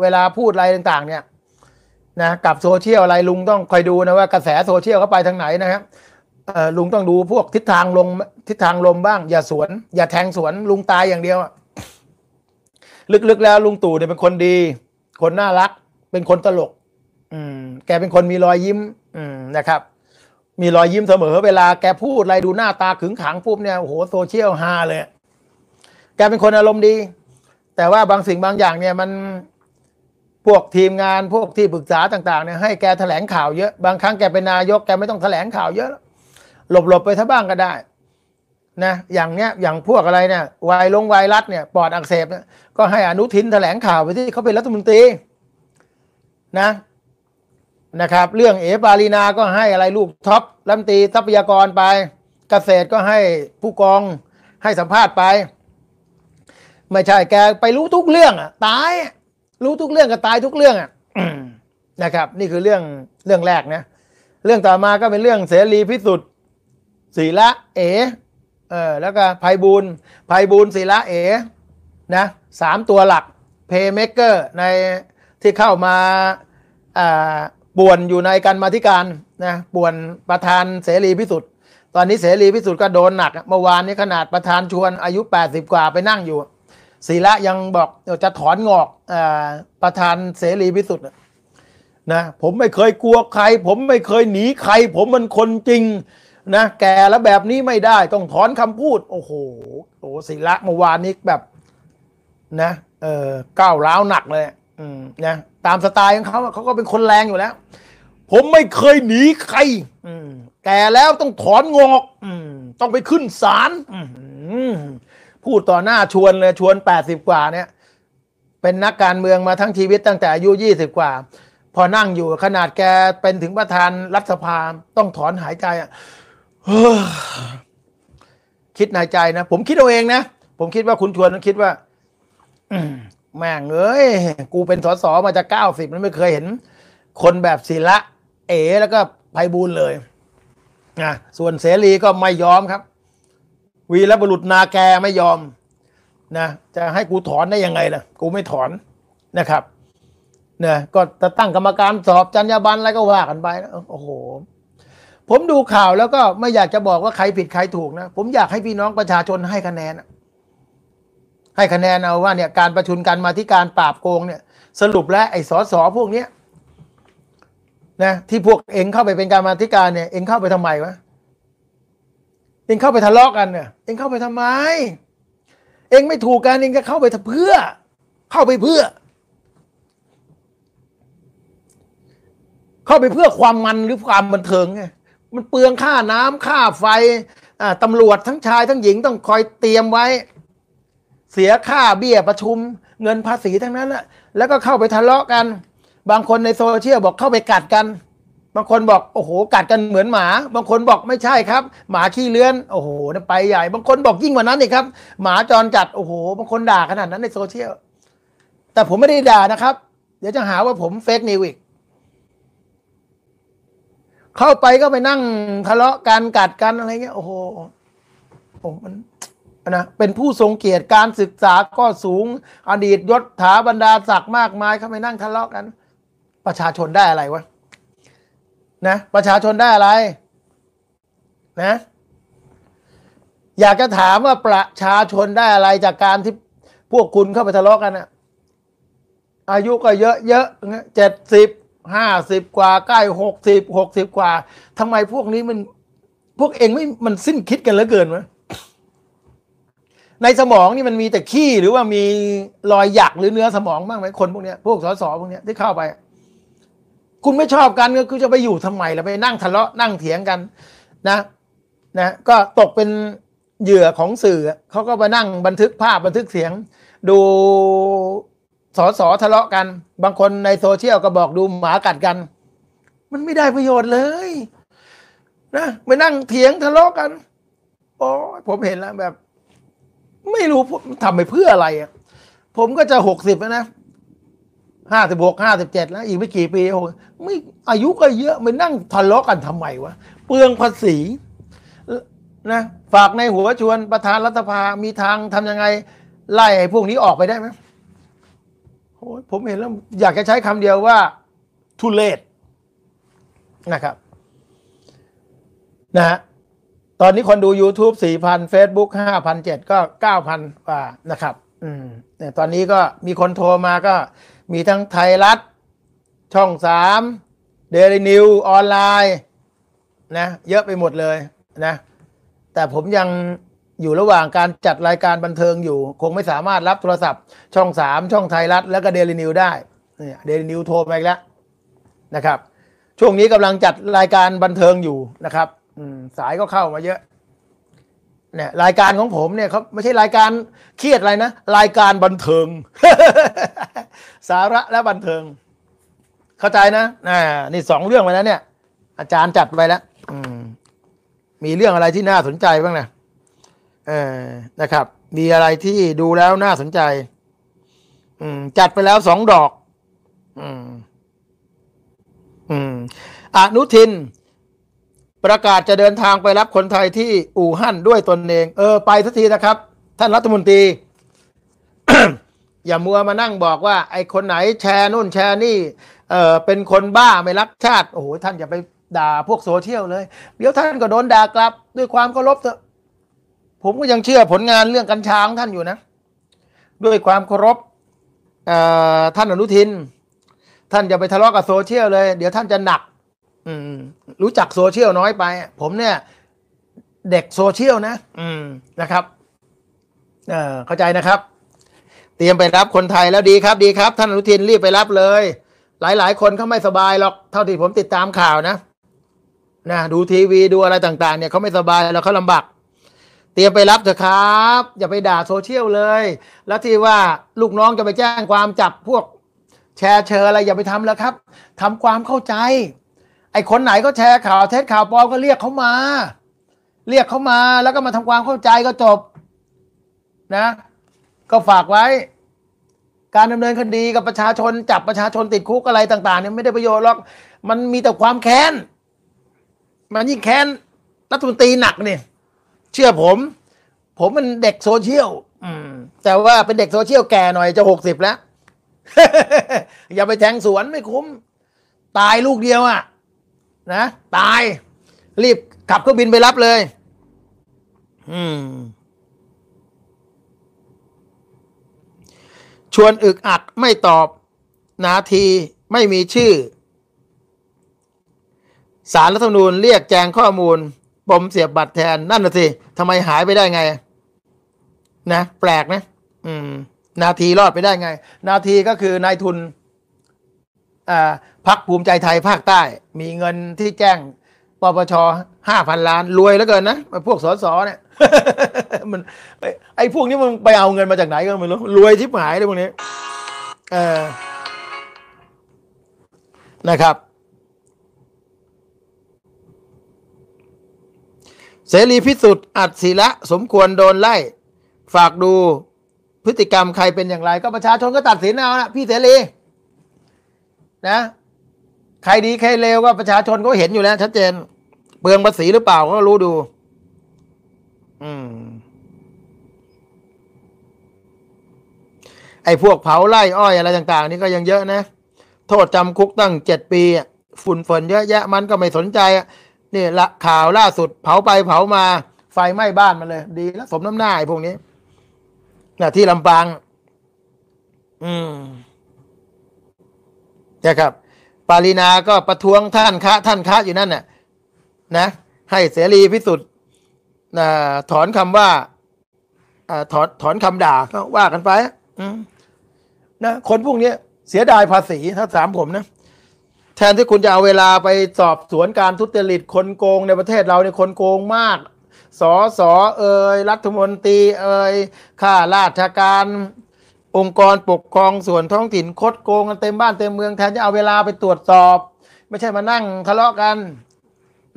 เวลาพูดอะไรต่าง ๆ เนี่ย นะกับโซเชียลอะไรลุงต้องคอยดูนะว่ากระแสโซเชียลเข้าไปทางไหนนะครับ ลุงต้องดูพวกทิศทางลมทิศทางลมบ้าง อย่าสวน อย่าแทงสวนลุงตายอย่างเดียวลึกๆแล้วลุงตู่เนี่ยเป็นคนดี คนน่ารัก เป็นคนตลก อืม แกเป็นคนมีรอยยิ้ม อืมนะครับ มีรอยยิ้มเสมอ เวลาแกพูดอะไรดูหน้าตาขึงขังปุ๊บเนี่ยโอ้โหโซเชียลฮาเลย แกเป็นคนอารมณ์ดี แต่ว่าบางสิ่งบางอย่างเนี่ยมันพวกทีมงานพวกที่ปรึกษาต่าง ๆเนี่ยให้แกแถลงข่าวเยอะ บางครั้งแกเป็นนายกแกไม่ต้องแถลงข่าวเยอะ หลบๆไปถ้าบ้างก็ได้นะอย่างเนี้ยอย่างพวกอะไรเนี่ยไวลงไวรัสเนี่ยปอดอักเสบเนี่ยก็ให้อนุทินแถลงข่าวไปที่เขาเป็นรัฐมนตรีนะนะครับ เรื่องเอปาลีนาก็ให้อะไรลูกท็อปรัฐมนตรีทรัพยากรไป เกษตรก็ให้ผู้กองให้สัมภาษณ์ไป ไม่ใช่แกไปรู้ทุกเรื่องอะตายรู้ทุกเรื่องก็ตายทุกเรื่องอะนะครับ นี่คือเรื่องเรื่องแรกนะเรื่องต่อมาก็เป็นเรื่องเสรีพิสุทธิ์ ศีละเอเออแล้วก็ภัยบูลภัยบูลศีละเอนะสามตัวหลักเพย์เมเกอร์ในที่เข้ามาอ่าป่วนอยู่ในการมาธิการนะป่วนประธานเสรีพิสุทธิ์ ตอนนี้เสรีพิสุทธิ์ก็โดนหนักเมื่อวานนี้ขนาดประธานชวนอายุ 80 กว่าไปนั่งอยู่ศีละยังบอกจะถอนงอกอประธานเสรีพิสุทธิ์นะผมไม่เคยกลัวใคร ผมไม่เคยหนีใคร ผมมันคนจริง นะแกแล้วแบบนี้ไม่ได้ต้องถอนคำพูด โอ้โหโอ้ศิละเมื่อวานนี้แบบ นะเออก้าวร้าวหนักเลยอืมนะตามสไตล์ของเขาเขาก็เป็นคนแรงอยู่แล้ว ผมไม่เคยหนีใครอืมแกแล้วต้องถอนงอกอืมต้องไปขึ้นศาลพูดต่อหน้าชวนเลยชวนแปดสิบกว่าเนี่ย เป็นนักการเมืองมาทั้งชีวิตตั้งแต่อายุยี่สิบกว่า พอนั่งอยู่ขนาดแกเป็นถึงประธานรัฐสภาต้องถอนหายใจอะ คิดในใจนะ ผมคิดเอาเองนะ ผมคิดว่าคุณชวนคิดว่าแม่งเอ้ย กูเป็นสสมาจากเก้าสิบแล้วไม่เคยเห็น คนแบบศิละ เอแล้วก็ไพบูลเลยนะส่วนเสรีก็ไม่ยอมครับ วีรบุรุษนาแกไม่ยอมนะจะให้กูถอนได้ยังไงล่ะ กูไม่ถอนนะครับเนี่ยก็จะตั้งกรรมการสอบจรรยาบรรณอะไรก็ว่ากันไปนะโอ้โห ผมดูข่าวแล้วก็ไม่อยากจะบอกว่าใครผิดใครถูกนะ ผมอยากให้พี่น้องประชาชนให้คะแนน ให้คะแนนเอาว่าเนี่ยการประชุมกันมาที่การปราบโกงเนี่ย สรุปแล้วไอ้สอสอพวกเนี้ยนะที่พวกเองเข้าไปเป็นการมาธิการเนี่ย เองเข้าไปทำไมวะเองเข้าไปทะเลาะกันเนี่ยเองเข้าไปทำไม เองไม่ถูกกันเองก็เข้าไปเพื่อ เข้าไปเพื่อ เข้าไปเพื่อความมันหรือความบันเทิงไง มันเปลืองค่าน้ำค่าไฟตำรวจทั้งชายทั้งหญิงต้องคอยเตรียมไว้ เสียค่าเบี้ยประชุม เงินภาษีทั้งนั้นแหละแล้วก็เข้าไปทะเลาะกัน บางคนในโซเชียลบอกเข้าไปกัดกัน บางคนบอกโอ้โหกัดกันเหมือนหมา บางคนบอกไม่ใช่ครับ หมาขี้เลื้อนโอ้โหไปใหญ่ บางคนบอกยิ่งกว่านั้นอีกครับ หมาจรจัดโอ้โห บางคนด่าขนาดนั้นในโซเชียลแต่ผมไม่ได้ด่านะครับ เดี๋ยวจะหาว่าผม fake news อีก เข้าไปก็ไปนั่งทะเลาะกันกัดกันอะไรเงี้ยโอ้โหโอ้มันนะเป็นผู้ทรงเกียรติการศึกษาก็สูง อดีตยศถาบรรดาศักดิ์มากมายเข้าไปนั่งทะเลาะกัน ประชาชนได้อะไรวะนะ ประชาชนได้อะไร นะ อยากจะถามว่าประชาชนได้อะไรจากการที่พวกคุณเข้าไปทะเลาะกันอะอายุก็เยอะเยอะเจ็ดสิบ ห้าสิบกว่าใกล้หกสิบหกสิบกว่าทำไมพวกนี้มันพวกเองไม่มันสิ้นคิดกันเหลือเกินวะในสมองนี่มันมีแต่ขี้หรือว่ามีรอยหยักหรือเนื้อสมองบ้างไหมคนพวกเนี้ยพวกสสพวกเนี้ยที่เข้าไป คุณไม่ชอบกันก็คือจะไปอยู่ทำไมล่ะไปนั่งทะเลาะนั่งเถียงกัน นะ นะ ก็ตกเป็นเหยื่อของสื่อเขาก็มานั่งบันทึกภาพบันทึกเสียง ดู สอสอทะเลาะกัน บางคนในโซเชียลก็บอกดูหมากัดกัน มันไม่ได้ประโยชน์เลยนะไปนั่งเถียงทะเลาะกันโอ้ผมเห็นแล้วแบบ ไม่รู้ทำไปเพื่ออะไรอะผมก็จะหกสิบแล้วนะห้าสิบหกห้าสิบเจ็ดแล้ว อีกไม่กี่ปีโอ้ไม่อายุก็เยอะไปนั่งทะเลาะกันทำไมวะเปลืองภาษีนะฝากในหัวชวนประธานรัฐสภามีทางทำยังไง ไล่ไอ้พวกนี้ออกไปได้ไหม โอ้ยผมเห็นแล้วอยากจะใช้คำเดียวว่าทุเลศนะครับนะฮะตอนนี้คนดู YouTube 4,000 Facebook 5,007ก็ 9,000กว่านะครับ อืมเนี่ยตอนนี้ก็มีคนโทรมาก็มีทั้งไทยรัฐ ช่องสามเดลินิวออนไลน์นะ เยอะไปหมดเลยนะ แต่ผมยัง อยู่ระหว่างการจัดรายการบันเทิงอยู่ คงไม่สามารถรับโทรศัพท์ ช่องสามช่องไทยรัฐ แล้วก็เดลินิวได้เนี่ยเดลินิวโทรมาอีกแล้วนะครับ ช่วงนี้กำลังจัดรายการบันเทิงอยู่นะครับสายก็เข้ามาเยอะเนี่ยรายการของผมเนี่ยเขาไม่ใช่รายการเครียดอะไรนะ รายการบันเทิง สาระและบันเทิง เข้าใจนะอ่านี่สองเรื่องไปแล้วเนี่ย อาจารย์จัดไปแล้วอืมมีเรื่องอะไรที่น่าสนใจบ้างนะ เออนะครับ มีอะไรที่ดูแล้วน่าสนใจ อืม จัดไปแล้วสองดอก อืม อืมอนุทิน ประกาศจะเดินทางไปรับคนไทยที่อู่ฮั่นด้วยตนเอง เออ ไปสักทีนะครับ ท่านรัฐมนตรี อย่ามัวมานั่งบอกว่า ไอ้คนไหนแชร์นู่นแชร์นี่ เออเป็นคนบ้าไม่รักชาติ โอ้โหท่านอย่าไปด่าพวกโซเชียลเลย เดี๋ยวท่านก็โดนด่ากลับ ด้วยความเคารพเถอะ ผมก็ยังเชื่อผลงานเรื่องกัญชาของท่านอยู่นะ ด้วยความเคารพท่านอนุทิน ท่านอย่าไปทะเลาะกับโซเชียลเลย เดี๋ยวท่านจะหนักรู้จักโซเชียลน้อยไป ผมเนี่ย เด็กโซเชียลนะนะครับเออเข้าใจนะครับ เตรียมไปรับคนไทยแล้วดีครับ ดีครับ ท่านอนุทินรีบไปรับเลย หลาย ๆ คนเขาไม่สบายหรอกเท่าที่ผมติดตามข่าวนะนะดูทีวีดูอะไรต่าง ๆ เนี่ยเขาไม่สบายแล้วเขาลำบาก เตรียมไปรับเถอะครับ อย่าไปด่าโซเชียลเลย แล้วที่ว่าลูกน้องจะไปแจ้งความจับพวกแชร์เชออะไรอย่าไปทำแล้วครับทำความเข้าใจ ไอ้คนไหนก็แชร์ข่าวเท็จข่าวปลอมก็เรียกเขามา เรียกเขามาแล้วก็มาทำความเข้าใจก็จบนะ ก็ฝากไว้ การดำเนินคดีกับประชาชน จับประชาชนติดคุกอะไรต่างๆเนี่ยไม่ได้ประโยชน์หรอกมันมีแต่ความแค้นมันยิ่งแค้นรัฐมนตรีหนักเนี่ย เชื่อผม ผมมันเด็กโซเชียลอืมแต่ว่าเป็นเด็กโซเชียลแก่หน่อยจะหกสิบแล้ว อย่าไปแทงสวนไม่คุ้ม ตายลูกเดียวอะ่ะ นะ ตาย รีบขับเครื่องบินไปรับเลย อืมชวนอึกอักไม่ตอบ นาทีไม่มีชื่อ สารรัฐธรรมนูญเรียกแจงข้อมูล ปมเสียบบัตรแทนนั่นน่ะสิทำไมหายไปได้ไง นะ แปลกนะ อืม นาทีรอดไปได้ไง นาทีก็คือนายทุนอ่าพักภูมิใจไทยภาคใต้ มีเงินที่แจ้งปปชห้าพันล้าน รวยแล้วเกินนะพวกสสเนี่ยมันไอ้พวกนี้มันไปเอาเงินมาจากไหนก็ไม่รู้รวยทิพหายเลยพวกนี้เออนะครับ เสรีพิสุทธิ์อัดศิระสมควรโดนไล่ ฝากดูพฤติกรรมใครเป็นอย่างไร ก็ประชาชนก็ตัดสินเอานะพี่เสรีนะ ใครดีใครเลวก็ประชาชนก็เห็นอยู่แล้วชัดเจน เปลืองภาษีหรือเปล่าก็รู้ดู อืม ไอ้พวกเผาไล่อ้อยอะไรต่าง ๆ นี่ก็ยังเยอะนะ โทษจำคุกตั้งเจ็ดปี ฝุ่นฝนเยอะแยะมันก็ไม่สนใจ นี่ละข่าวล่าสุดเผาไปเผามาไฟไหม้บ้านมันเลย ดีแล้วสมน้ำหน้าไอ้พวกนี้นะที่ลำปาง อืมนะครับ ปารีนาก็ประท้วงท่านคะท่านคะอยู่นั่นน่ะ นะ ให้เสรีพิสุทธิ์นะถอนคำว่าอถอนถอนคำด่าก็ว่ากันไปนะคนพวกนี้เสียดายภาษีถ้าถามผมนะ แทนที่คุณจะเอาเวลาไปสอบสวนการทุจริตคนโกงในประเทศเราเนี่ยคนโกงมาก สอสอเอ่ยรัฐมนตรีเอ่ยข้าราชการองค์กรปกครองส่วนท้องถิ่นคดโกงกันเต็มบ้านเต็มเมืองแทนจะเอาเวลาไปตรวจสอบ ไม่ใช่มานั่งทะเลาะกัน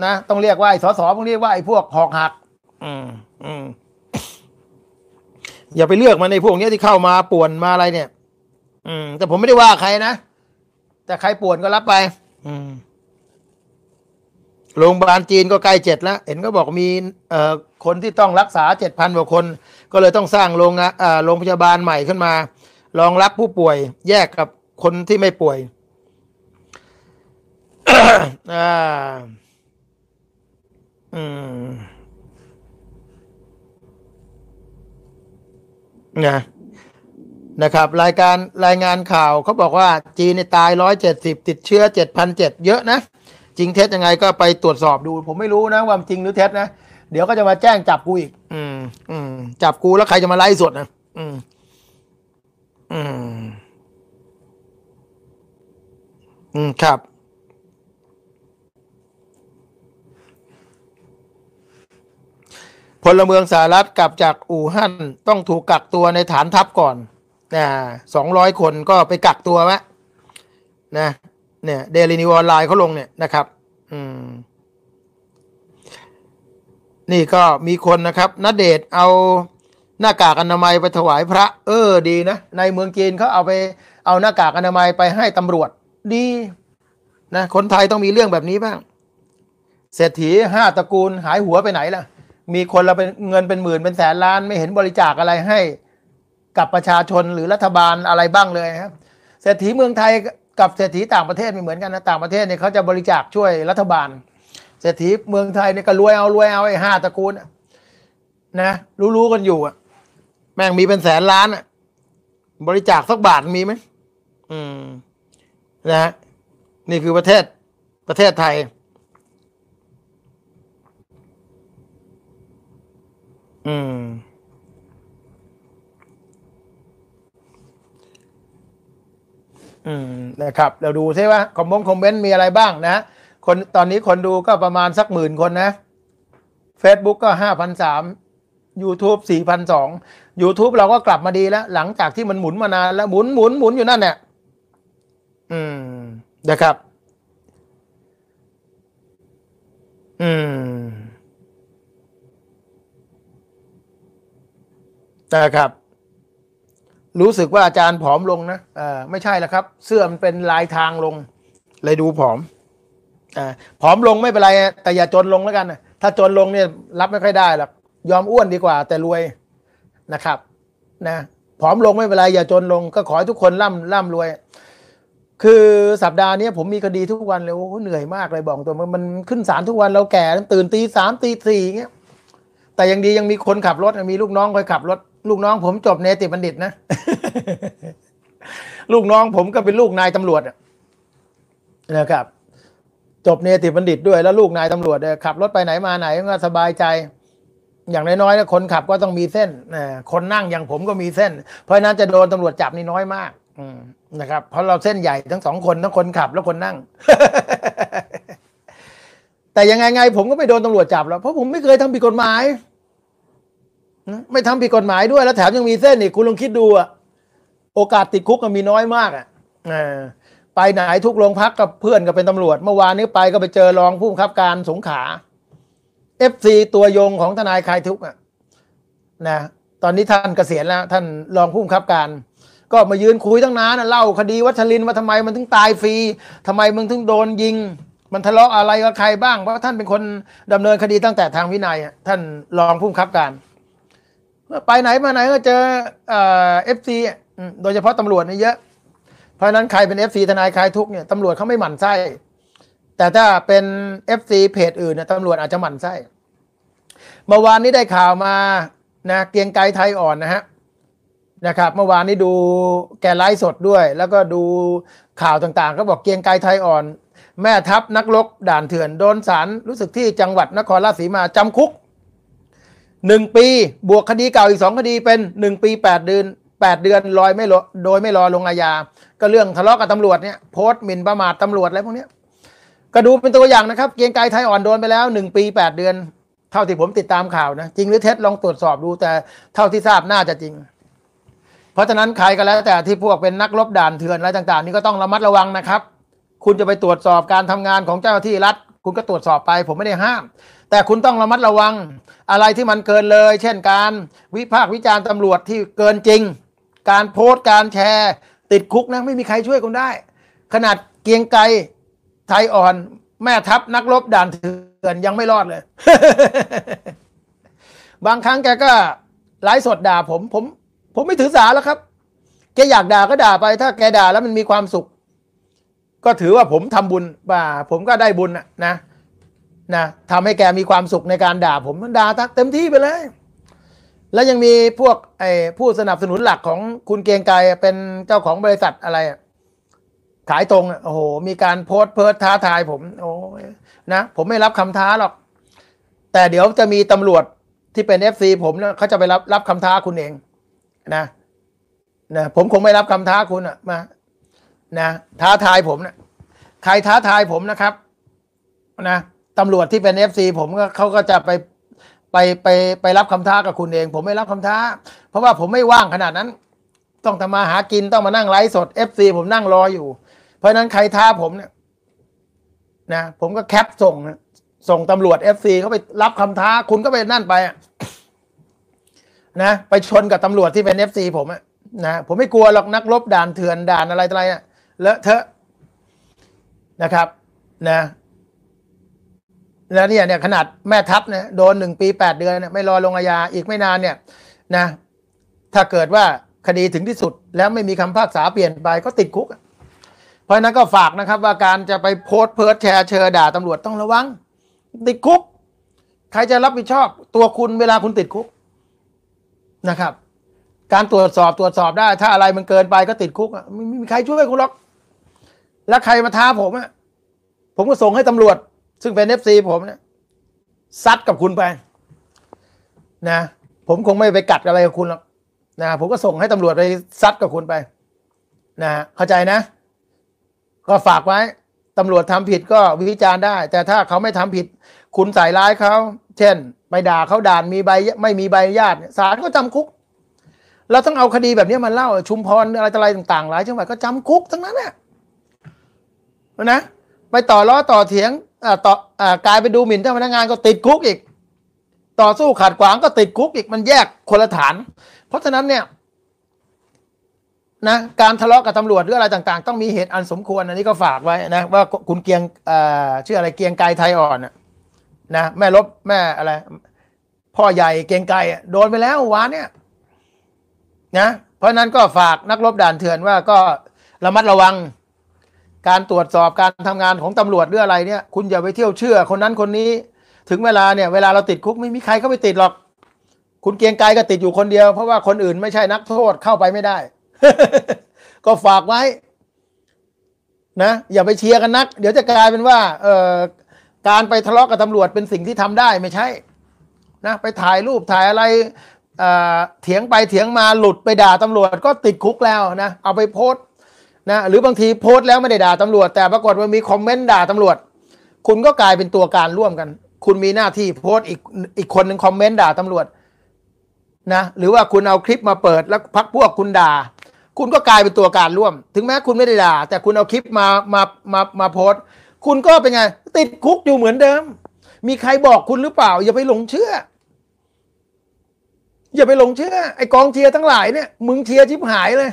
นะต้องเรียกว่าไอ้สอสอต้องเรียกว่าไอ้พวกหอกหัก อืมอืมอย่าไปเลือกมันในพวกนี้ที่เข้ามาป่วนมาอะไรเนี่ย อืม แต่ผมไม่ได้ว่าใครนะ แต่ใครป่วนก็รับไป อืมโรงพยาบาลจีนก็ใกล้เจ็ดแล้ว เห็นก็บอกมีเอ่อคนที่ต้องรักษาเจ็ดพันกว่าคน ก็เลยต้องสร้างโรงงานอ่าโรงพยาบาลใหม่ขึ้นมารองรับผู้ป่วย แยกกับคนที่ไม่ป่วยอ่าอืมนะ นะครับ รายการรายงานข่าวเขาบอกว่าจีนในตายร้อยเจ็ดสิบติดเชื้อเจ็ดพันเจ็ดเยอะนะ จริงเท็จยังไงก็ไปตรวจสอบดู ผมไม่รู้นะว่าจริงหรือเท็จนะ เดี๋ยวก็จะมาแจ้งจับกูอีก อืม อืม จับกูแล้วใครจะมาไล่สดนะอืม อืม อืม ครับพลเมืองสหรัฐกลับจากอู่ฮั่นต้องถูกกักตัวในฐานทัพก่อน นะสองร้อยคนก็ไปกักตัวไว้นะเนี่ยเดลินิวออนไลน์เขาลงเนี่ยนะครับอืมนี่ก็มีคนนะครับนเดชน์เอาหน้ากากอนามัยไปถวายพระ เออดีนะ ในเมืองจีนเขาเอาไปเอาหน้ากากอนามัยไปให้ตำรวจดีนะคนไทยต้องมีเรื่องแบบนี้บ้าง เศรษฐีห้าตระกูลหายหัวไปไหนล่ะ มีคนเราเป็นเงินเป็นหมื่นเป็นแสนล้านไม่เห็นบริจาคอะไรให้ กับประชาชนหรือรัฐบาลอะไรบ้างเลยครับเศรษฐีเมืองไทยกับเศรษฐีต่างประเทศไม่เหมือนกันนะต่างประเทศเนี่ยเขาจะบริจาคช่วยรัฐบาล เศรษฐีเมืองไทยเนี่ยก็รวยเอารวยเอาไอ้ห้าตระกูลนะรู้ๆกันอยู่อะแม่งมีเป็นแสนล้านอะบริจาคสักบาทมีไหมอืมนะฮะนี่คือประเทศประเทศไทย อืม อืมนะครับ เราดูซิว่าคอมมงคอมเมนต์มีอะไรบ้างนะ คนตอนนี้คนดูก็ประมาณสักหมื่นคนนะ Facebook ก็ห้าพันสาม YouTube สี่พันสอง YouTube เราก็กลับมาดีแล้ว หลังจากที่มันหมุนมานานแล้วหมุนหมุนหมุนอยู่นั่นเนี่ยอืมนะครับ อืมนะครับ รู้สึกว่าอาจารย์ผอมลงนะอ่าไม่ใช่แล้วครับ เสื้อมันเป็นลายทางลง เลยดูผอมอ่าผอมลงไม่เป็นไร แต่อย่าจนลงแล้วกันนะถ้าจนลงเนี่ยรับไม่ค่อยได้หรอกยอมอ้วนดีกว่า แต่รวยนะครับ นะผอมลงไม่เป็นไรอย่าจนลง ก็ขอให้ทุกคนร่ำร่ำรวย คือสัปดาห์นี้ผมมีคดีทุกวันเลยโอ้เหนื่อยมากเลยบอกตัวมันขึ้นศาลทุกวันเราแก่ตื่นตีสามตีสี่เงี้ยแต่ยังดียังมีคนขับรถมีลูกน้องคอยขับรถ ลูกน้องผมจบเนติบัณฑิตนะ ลูกน้องผมก็เป็นลูกนายตำรวจนะครับ จบเนติบัณฑิตด้วยแล้วลูกนายตำรวจขับรถไปไหนมาไหนก็สบายใจ อย่างน้อยๆนะคนขับก็ต้องมีเส้นคนนั่งอย่างผมก็มีเส้น เพราะนั้นจะโดนตำรวจจับนี่น้อยมากนะครับ เพราะเราเส้นใหญ่ทั้งสองคนทั้งคนขับและคนนั่ง แต่ยังไงไงผมก็ไม่โดนตำรวจจับหรอกเพราะผมไม่เคยทำผิดกฎหมาย ไม่ทำผิดกฎหมายด้วยแล้วแถมยังมีเส้นอีกคุณลองคิดดูอะโอกาสติดคุกก็มีน้อยมากอะอไปไหนทุกโรงพักกับเพื่อนก็เป็นตำรวจ เมื่อวานนี้ไปก็ไปเจอรองผู้บังคับการสงขาเอ FC ตัวยงของทนายคลายทุกข์อะนะตอนนี้ท่านเกษียณแล้ว ท่านรองผู้บังคับการ ก็มายืนคุยตั้งนานเล่าคดีวัชรินว่าทำไมมันถึงตายฟรีทำไมมึงถึงโดนยิง มันทะเลาะอะไรกับใครบ้างเพราะท่านเป็นคนดำเนินคดีตั้งแต่ทางวินัยท่านรองผู้บังคับการ ไปไหนมาไหนก็เจอ FC โดยเฉพาะตำรวจนี่เยอะ เพราะนั้นใครเป็น FC ทนายคลายทุกข์เนี่ยตำรวจเขาไม่หมั่นไส้ แต่ถ้าเป็น FC เพจอื่นเนี่ยตำรวจอาจจะหมั่นไส้ เมื่อวานนี้ได้ข่าวมานะเกียงไกรไทยอ่อนนะฮะนะครับเมื่อวานนี้ดูแกไลฟ์สดด้วย แล้วก็ดูข่าวต่างๆ ก็บอกเกียงไกรไทยอ่อน แม่ทัพนักรบด่านเถื่อนโดนศาลรู้สึกที่จังหวัดนครราชสีมาจำคุก หนึ่งปีบวกคดีเก่าอีกสองคดีเป็นหนึ่งปีแปดเดือนแปดเดือนลอยไม่รอโดยไม่รอลงอาญา ก็เรื่องทะเลาะกับตำรวจเนี่ยโพสต์หมิ่นประมาทตำรวจอะไรพวกนี้ก็ดูเป็นตัวอย่างนะครับ เกรียงไกรไทยอ่อนโดนไปแล้วหนึ่งปีแปดเดือน เท่าที่ผมติดตามข่าวนะจริงหรือเท็จลองตรวจสอบดูแต่เท่าที่ทราบน่าจะจริง เพราะฉะนั้นใครก็แล้วแต่ที่พวกเป็นนักรบด่านเถื่อนอะไรต่าง ๆ นี่ก็ต้องระมัดระวังนะครับ คุณจะไปตรวจสอบการทำงานของเจ้าหน้าที่รัฐ คุณก็ตรวจสอบไป ผมไม่ได้ห้าม แต่คุณต้องระมัดระวังอะไรที่มันเกินเลย เช่นการวิพากษ์วิจารณ์ตำรวจที่เกินจริง การโพสต์การแชร์ ติดคุกนะไม่มีใครช่วยคุณได้ ขนาดเกียงไกรไทยอ่อนแม่ทัพนักรบด่านเถื่อนยังไม่รอดเลย บางครั้งแกก็ไลฟ์สดด่าผมผม ผมไม่ถือสาแล้วครับแกอยากด่าก็ด่าไป ถ้าแกด่าแล้วมันมีความสุข ก็ถือว่าผมทำบุญบ่าผมก็ได้บุญนะ นะทำให้แกมีความสุขในการด่าผมมันด่าเต็มที่ไปเลย แล้วยังมีพวกไอ้ผู้สนับสนุนหลักของคุณเกียงไกรเป็นเจ้าของบริษัทอะไรขายตรงโอ้โหมีการโพสต์เพิร์ท้าทายผม โอ้ยนะผมไม่รับคำท้าหรอก แต่เดี๋ยวจะมีตำรวจที่เป็นเอฟซีผมนะเขาจะไปรับรับคำท้าคุณเองนะนะผมคงไม่รับคำท้าคุณอะมานะท้าทายผมนะใครท้าทายผมนะครับ นะ ตำรวจที่เป็น FC ผมก็เขาก็จะไปไปไปไปรับคำท้ากับคุณเอง ผมไม่รับคำท้า เพราะว่าผมไม่ว่างขนาดนั้น ต้องทำมาหากินต้องมานั่งไลฟ์สด FC ผมนั่งรออยู่ เพราะนั้นใครท้าผมเนี่ยนะผมก็แคปส่งนะส่งตำรวจ FC เขาไปรับคำท้า คุณก็ไปนั่นไปนะไปชนกับตำรวจที่เป็น FC ผมนะผมไม่กลัวหรอกนักรบด่านเถื่อนด่านอะไรอะไรอะเลอะเทอะนะครับ นะ แล้วเนี่ยเนี่ยขนาดแม่ทัพเนี่ยโดนหนึ่งปีแปดเดือนเนี่ยไม่รอลงอาญาอีกไม่นานเนี่ยนะถ้าเกิดว่าคดีถึงที่สุด แล้วไม่มีคำพากษาเปลี่ยนไปก็ติดคุก เพราะนั้นก็ฝากนะครับว่าการจะไปโพสต์เพิร์ดแชร์เชอด่าตำรวจต้องระวัง ติดคุก ใครจะรับผิดชอบตัวคุณเวลาคุณติดคุกนะครับ การตรวจสอบตรวจสอบได้ ถ้าอะไรมันเกินไปก็ติดคุกไม่ไม่มีใครช่วยคุณหรอก แล้วใครมาท้าผมอะผมก็ส่งให้ตำรวจ ซึ่งเป็นเอฟซีผมเนี่ยซัดกับคุณไป นะ ผมคงไม่ไปกัดอะไรกับคุณหรอกนะผมก็ส่งให้ตำรวจไปซัดกับคุณไป นะเข้าใจนะ ก็ฝากไว้ตำรวจทำผิดก็วิจารณ์ได้ แต่ถ้าเขาไม่ทำผิด คุณใส่ร้ายเขา เช่น ไปด่าเขาด่านมีใบ ไม่มีใบอนุญาตศาลก็จำคุก เราต้องเอาคดีแบบนี้มาเล่า ชุมพรอะไรต่ออะไรต่างๆ หลายจังหวัดก็จำคุกทั้งนั้นน่ะนะ ไปต่อล้อต่อเถียง ต่ออกลายไปดูหมิ่นเจ้าพนักงานก็ติดคุกอีก ต่อสู้ขัดขวางก็ติดคุกอีกมันแยกคนละฐาน เพราะฉะนั้นเนี่ยนะการทะเลาะกับตำรวจหรืออะไรต่างๆ ต้องมีเหตุอันสมควรอันนี้ก็ฝากไว้นะว่าคุณเกียงชื่ออะไรเกียงไกรไทยอ่อนนะแม่ลบแม่อะไร พ่อใหญ่เกียงไก่โดนไปแล้ววานเนี่ยนะเพราะฉะนั้นก็ฝากนักรบด่านเถื่อนว่าก็ระมัดระวัง การตรวจสอบการทำงานของตำรวจหรืออะไรเนี่ย คุณอย่าไปเที่ยวเชื่อ คนนั้นคนนี้ ถึงเวลาเนี่ย เวลาเราติดคุกไม่มีใครเข้าไปติดหรอก คุณเกียงไกรก็ติดอยู่คนเดียว เพราะว่าคนอื่นไม่ใช่นักโทษเข้าไปไม่ได้ ก็ฝากไว้ นะ อย่าไปเชียร์กันนัก เดี๋ยวจะกลายเป็นว่า เอ่อการไปทะเลาะกับตำรวจเป็นสิ่งที่ทำได้ไม่ใช่ นะไปถ่ายรูปถ่ายอะไรเอ่อเถียงไปเถียงมาหลุดไปด่าตำรวจก็ติดคุกแล้วนะเอาไปโพสต์ นะหรือบางทีโพสต์แล้วไม่ได้ด่าตำรวจ แต่ปรากฏว่ามีคอมเมนต์ด่าตำรวจ คุณก็กลายเป็นตัวการร่วมกัน คุณมีหน้าที่โพสต์อีกอีกคนหนึ่งคอมเมนต์ด่าตำรวจนะหรือว่าคุณเอาคลิปมาเปิดแล้วพักพวกคุณด่า คุณก็กลายเป็นตัวการร่วม ถึงแม้คุณไม่ได้ด่า แต่คุณเอาคลิปมามามามาโพสต์ คุณก็เป็นไง ติดคุกอยู่เหมือนเดิม มีใครบอกคุณหรือเปล่า อย่าไปหลงเชื่อ อย่าไปหลงเชื่อไอกองเชียร์ทั้งหลายเนี่ยมึงเชียร์ชิบหายเลย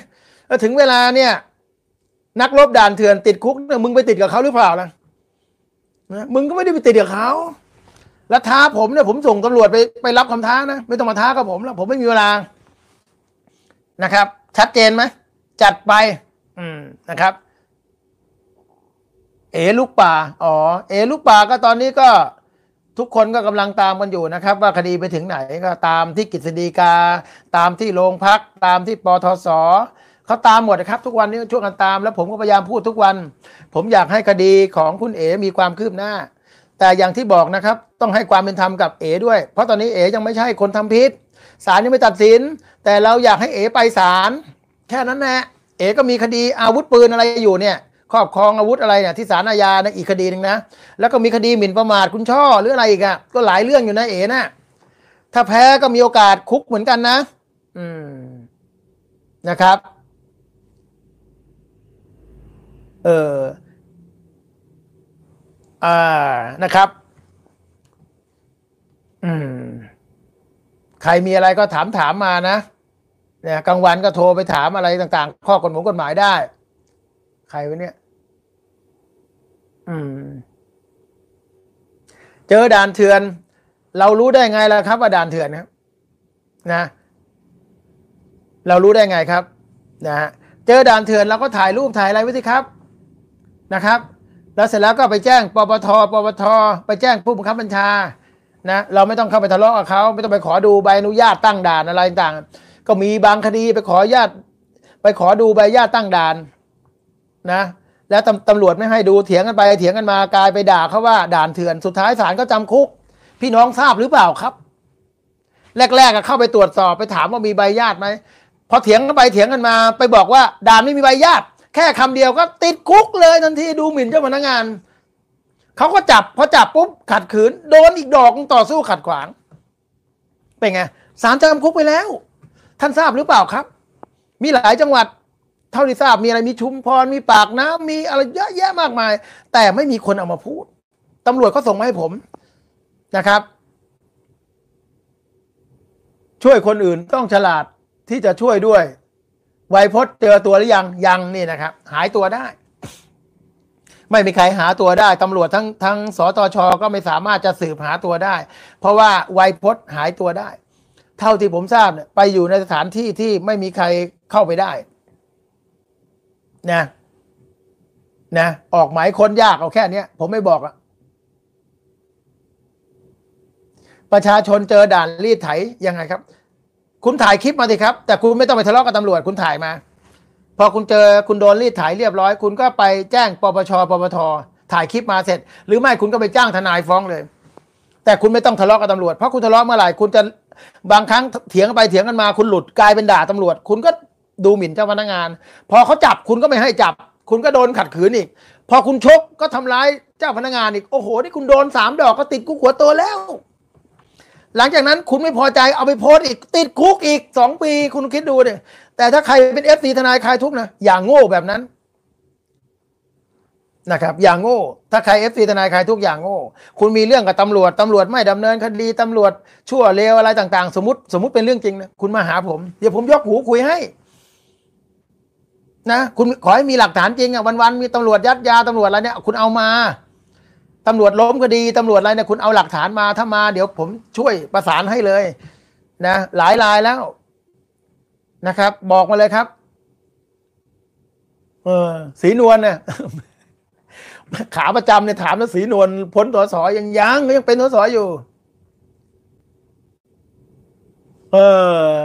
ถึงเวลาเนี่ย นักรบด่านเถื่อนติดคุกเนี่ยมึงไปติดกับเขาหรือเปล่าล่ะนะมึงก็ไม่ได้ไปติดกับเขาแล้วท้าผมเนี่ยผมส่งตำรวจไปไปรับคำท้านะไม่ต้องมาท้ากับผมแล้วผมไม่มีเวลานะครับ ชัดเจนไหมจัดไป อืมนะครับ เอลูกป่าอ๋อเอลูกป่าก็ตอนนี้ก็ทุกคนก็กำลังตามกันอยู่นะครับ ว่าคดีไปถึงไหนก็ตามที่กฤษฎีกา ตามที่โรงพัก ตามที่ปทศ เขาตามหมดนะครับ ทุกวันนี้ช่วงกันตาม แล้วผมก็พยายามพูดทุกวัน ผมอยากให้คดีของคุณเอ๋มีความคืบหน้า แต่อย่างที่บอกนะครับ ต้องให้ความเป็นธรรมกับเอ๋ด้วย เพราะตอนนี้เอ๋ยังไม่ใช่คนทำผิดศาลยังไม่ตัดสิน แต่เราอยากให้เอ๋ไปศาลแค่นั้นแหละเอ๋ก็มีคดีอาวุธปืนอะไรอยู่เนี่ยครอบครองอาวุธอะไรเนี่ยที่ศาลอาญาในอีกคดีหนึ่งนะแล้วก็มีคดีหมิ่นประมาทคุณช่อหรืออะไรอีกอะก็หลายเรื่องอยู่นะเอ๋นะถ้าแพ้ก็มีโอกาสคุกเหมือนกันนะ อืมนะครับ เอออ่านะครับ อืม ใครมีอะไรก็ถามถามมานะเนี่ยกลางวันก็โทรไปถามอะไรต่าง ๆ ข้อกฎหมายกฎหมายได้ ใครวะเนี่ย อืม เจอด่านเถื่อน เรารู้ได้ไงล่ะครับ ว่าด่านเถื่อนครับนะ เรารู้ได้ไงครับ นะฮะเจอด่านเถื่อนเราก็ถ่ายรูปถ่ายอะไรไว้สิครับ นะครับ แล้วเสร็จแล้วก็ไปแจ้งปปทปปทไปแจ้งผู้บังคับบัญชานะเราไม่ต้องเข้าไปทะเลาะกับเขาไม่ต้องไปขอดูใบอนุญาตตั้งด่านอะไรต่างก็มีบางคดีไปขอญาตไปขอดูใบอนุญาตตั้งด่านนะแล้วตำตำรวจไม่ให้ดูเถียงกันไปเถียงกันมากลายไปด่าเขาว่าด่านเถื่อนสุดท้ายศาลก็จำคุก พี่น้องทราบหรือเปล่าครับ แรกๆก็เข้าไปตรวจสอบไปถามว่ามีใบญาติไหมพอเถียงกันไปเถียงกันมา ไปบอกว่าด่านไม่มีใบญาติ แค่คำเดียวก็ติดคุกเลยทันทีดูหมิ่นเจ้าพนักงานเขาก็จับพอจับปุ๊บขัดขืน โดนอีกดอกต่อสู้ขัดขวาง เป็นไงศาลจำคุกไปแล้ว ท่านทราบหรือเปล่าครับ มีหลายจังหวัด เท่าที่ทราบมีอะไรมีชุมพรมีปากน้ำมีอะไรเยอะแยะมากมาย แต่ไม่มีคนเอามาพูดตำรวจก็ส่งมาให้ผมนะครับ ช่วยคนอื่นต้องฉลาดที่จะช่วยด้วย ไวยพจน์เจอตัวหรือยังยังนี่นะครับ หายตัวได้ ไม่มีใครหาตัวได้ตำรวจทั้งทั้งสตชก็ไม่สามารถจะสืบหาตัวได้ เพราะว่าไวยพจน์หายตัวได้ เท่าที่ผมทราบเนี่ยไปอยู่ในสถานที่ที่ไม่มีใครเข้าไปได้นะนะออกหมายค้นยากเอาแค่นี้ผมไม่บอกอะประชาชนเจอด่านรีดไถยังไงครับ คุณถ่ายคลิปมาสิครับ แต่คุณไม่ต้องไปทะเลาะกับตำรวจคุณถ่ายมา พอคุณเจอคุณโดนรีดไถเรียบร้อย คุณก็ไปแจ้งปปชปปทถ่ายคลิปมาเสร็จ หรือไม่คุณก็ไปจ้างทนายฟ้องเลย แต่คุณไม่ต้องทะเลาะกับตำรวจเพราะคุณทะเลาะเมื่อไหร่คุณจะบางครั้งเถียงกันไปเถียงกันมา คุณหลุดกลายเป็นด่าตำรวจ คุณก็ดูหมิ่นเจ้าพนักงาน พอเขาจับคุณก็ไม่ให้จับ คุณก็โดนขัดขืนอีก พอคุณชกก็ทำร้ายเจ้าพนักงานอีกโอ้โหนี่คุณโดนสามดอกก็ติดคุกหัวโตแล้ว หลังจากนั้นคุณไม่พอใจเอาไปโพสต์อีก ติดคุกอีกสองปีคุณคิดดูเนี่ยแต่ถ้าใครเป็น FC ทนายคลายทุกข์นะอย่าโง่แบบนั้นนะครับอย่าโง่ ถ้าใคร FC ทนายคลายทุกข์อย่าโง่ คุณมีเรื่องกับตำรวจตำรวจไม่ดำเนินคดีตำรวจชั่วเลวอะไรต่างๆ สมมติสมมติเป็นเรื่องจริงนะคุณมาหาผม เดี๋ยวผมยกหูคุยให้นะคุณขอให้มีหลักฐานจริงอะวันๆมีตำรวจยัดยาตำรวจอะไรเนี่ย คุณเอามา ตำรวจล้มคดีตำรวจอะไรเนี่ยคุณเอาหลักฐานมาถ้ามา เดี๋ยวผมช่วยประสานให้เลย นะหลายรายแล้วนะครับ บอกมาเลยครับ เออสีนวลเนี่ยขาประจำเนี่ยถามแล้วสีนวลพ้นตัวสอยังยังยังเป็นตัวสออยู่ เออ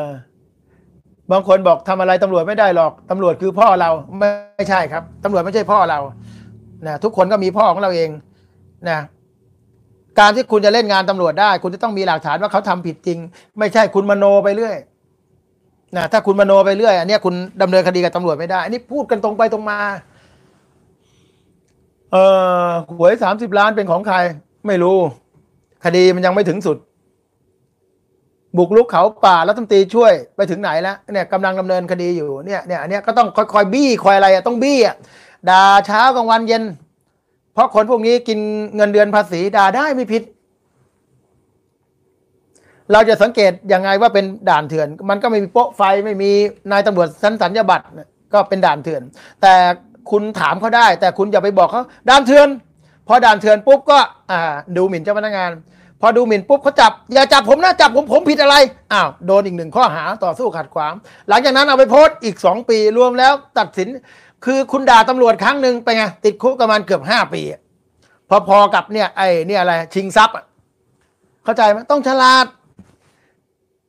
บางคนบอกทำอะไรตำรวจไม่ได้หรอกตำรวจคือพ่อเราไม่ใช่ครับตำรวจไม่ใช่พ่อเรานะทุกคนก็มีพ่อของเราเอง นะการที่คุณจะเล่นงานตำรวจได้ คุณจะต้องมีหลักฐานว่าเขาทำผิดจริง ไม่ใช่คุณมโนไปเรื่อยนะถ้าคุณมโนไปเรื่อยอันนี้คุณดำเนินคดีกับตำรวจไม่ได้ อันนี้พูดกันตรงไปตรงมา เออหวยสามสิบล้านเป็นของใคร ไม่รู้ คดีมันยังไม่ถึงสุด บุกลุกเขาป่าแล้วตำตีช่วยไปถึงไหนแล้วเนี่ยกำลังดำเนินคดีอยู่เนี่ยเนี่ยอันนี้ก็ต้องคอยๆบี้คอยอะไรอะต้องบี้อะด่าเช้ากลางวันเย็น เพราะคนพวกนี้กินเงินเดือนภาษีด่าได้ไม่ผิด เราจะสังเกตยังไงว่าเป็นด่านเถื่อน มันก็ไม่มีโป๊ะไฟไม่มีนายตำรวจสันสัญญาบัตรก็เป็นด่านเถื่อน แต่คุณถามเขาได้ แต่คุณอย่าไปบอกเขาด่านเถื่อนพอด่านเถื่อนปุ๊บก็อ่าดูหมิ่นเจ้าพนักงาน พอดูหมิ่นปุ๊บเขาจับ อย่าจับผมนะจับผมผมผิดอะไรอ้าวโดนอีกหนึ่งข้อหาต่อสู้ขัดขวางหลังจากนั้นเอาไปโพสต์อีก 2 ปีรวมแล้วตัดสิน คือคุณด่าตำรวจครั้งหนึ่งไปไงติดคุกประมาณเกือบ5ปี พอๆกับเนี่ยไอ้เนี่ยอะไรชิงทรัพย์เข้าใจไหมต้องฉลาด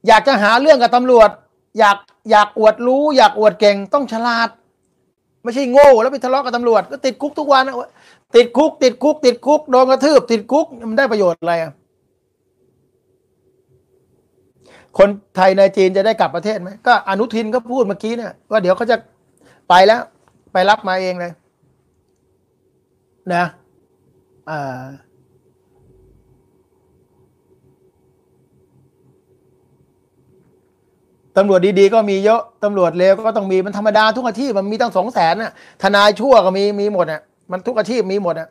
อยากจะหาเรื่องกับตำรวจ อยากอยากอวดรู้ อยากอวดเก่งต้องฉลาด ไม่ใช่โง่ แล้วไปทะเลาะกับตำรวจก็ติดคุกทุกวันติดคุก ติดคุก ติดคุกโดนกระทืบ ติดคุกมันได้ประโยชน์อะไรอะคนไทยในจีนจะได้กลับประเทศไหมก็อนุทินก็พูดเมื่อกี้เนี่ยว่าเดี๋ยวเขาจะไปแล้ว ไปรับมาเองเลย นะอ่าตำรวจดีๆก็มีเยอะ ตำรวจเลวก็ต้องมีมันธรรมดาทุกอาชีพมันมีตั้งสองแสนน่ะ ทนายชั่วก็มีมีหมดอะ มันทุกอาชีพมีหมดอะ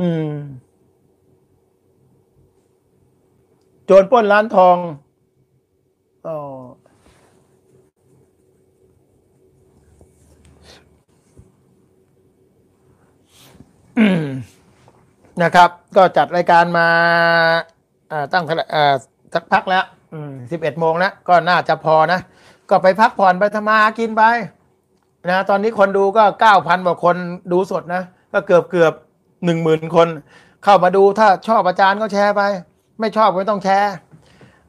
อืม โจรปล้นร้านทองอ๋อ นะครับ ก็จัดรายการมาตั้งสักพักแล้วสิบเอ็ดโมงแล้วก็น่าจะพอนะ ก็ไปพักผ่อนไปทำมาหากินไปนะตอนนี้คนดูก็เก้าพันกว่าคนดูสดนะ ก็เกือบเกือบหนึ่งหมื่นคน เข้ามาดูถ้าชอบอาจารย์ก็แชร์ไป ไม่ชอบก็ไม่ต้องแชร์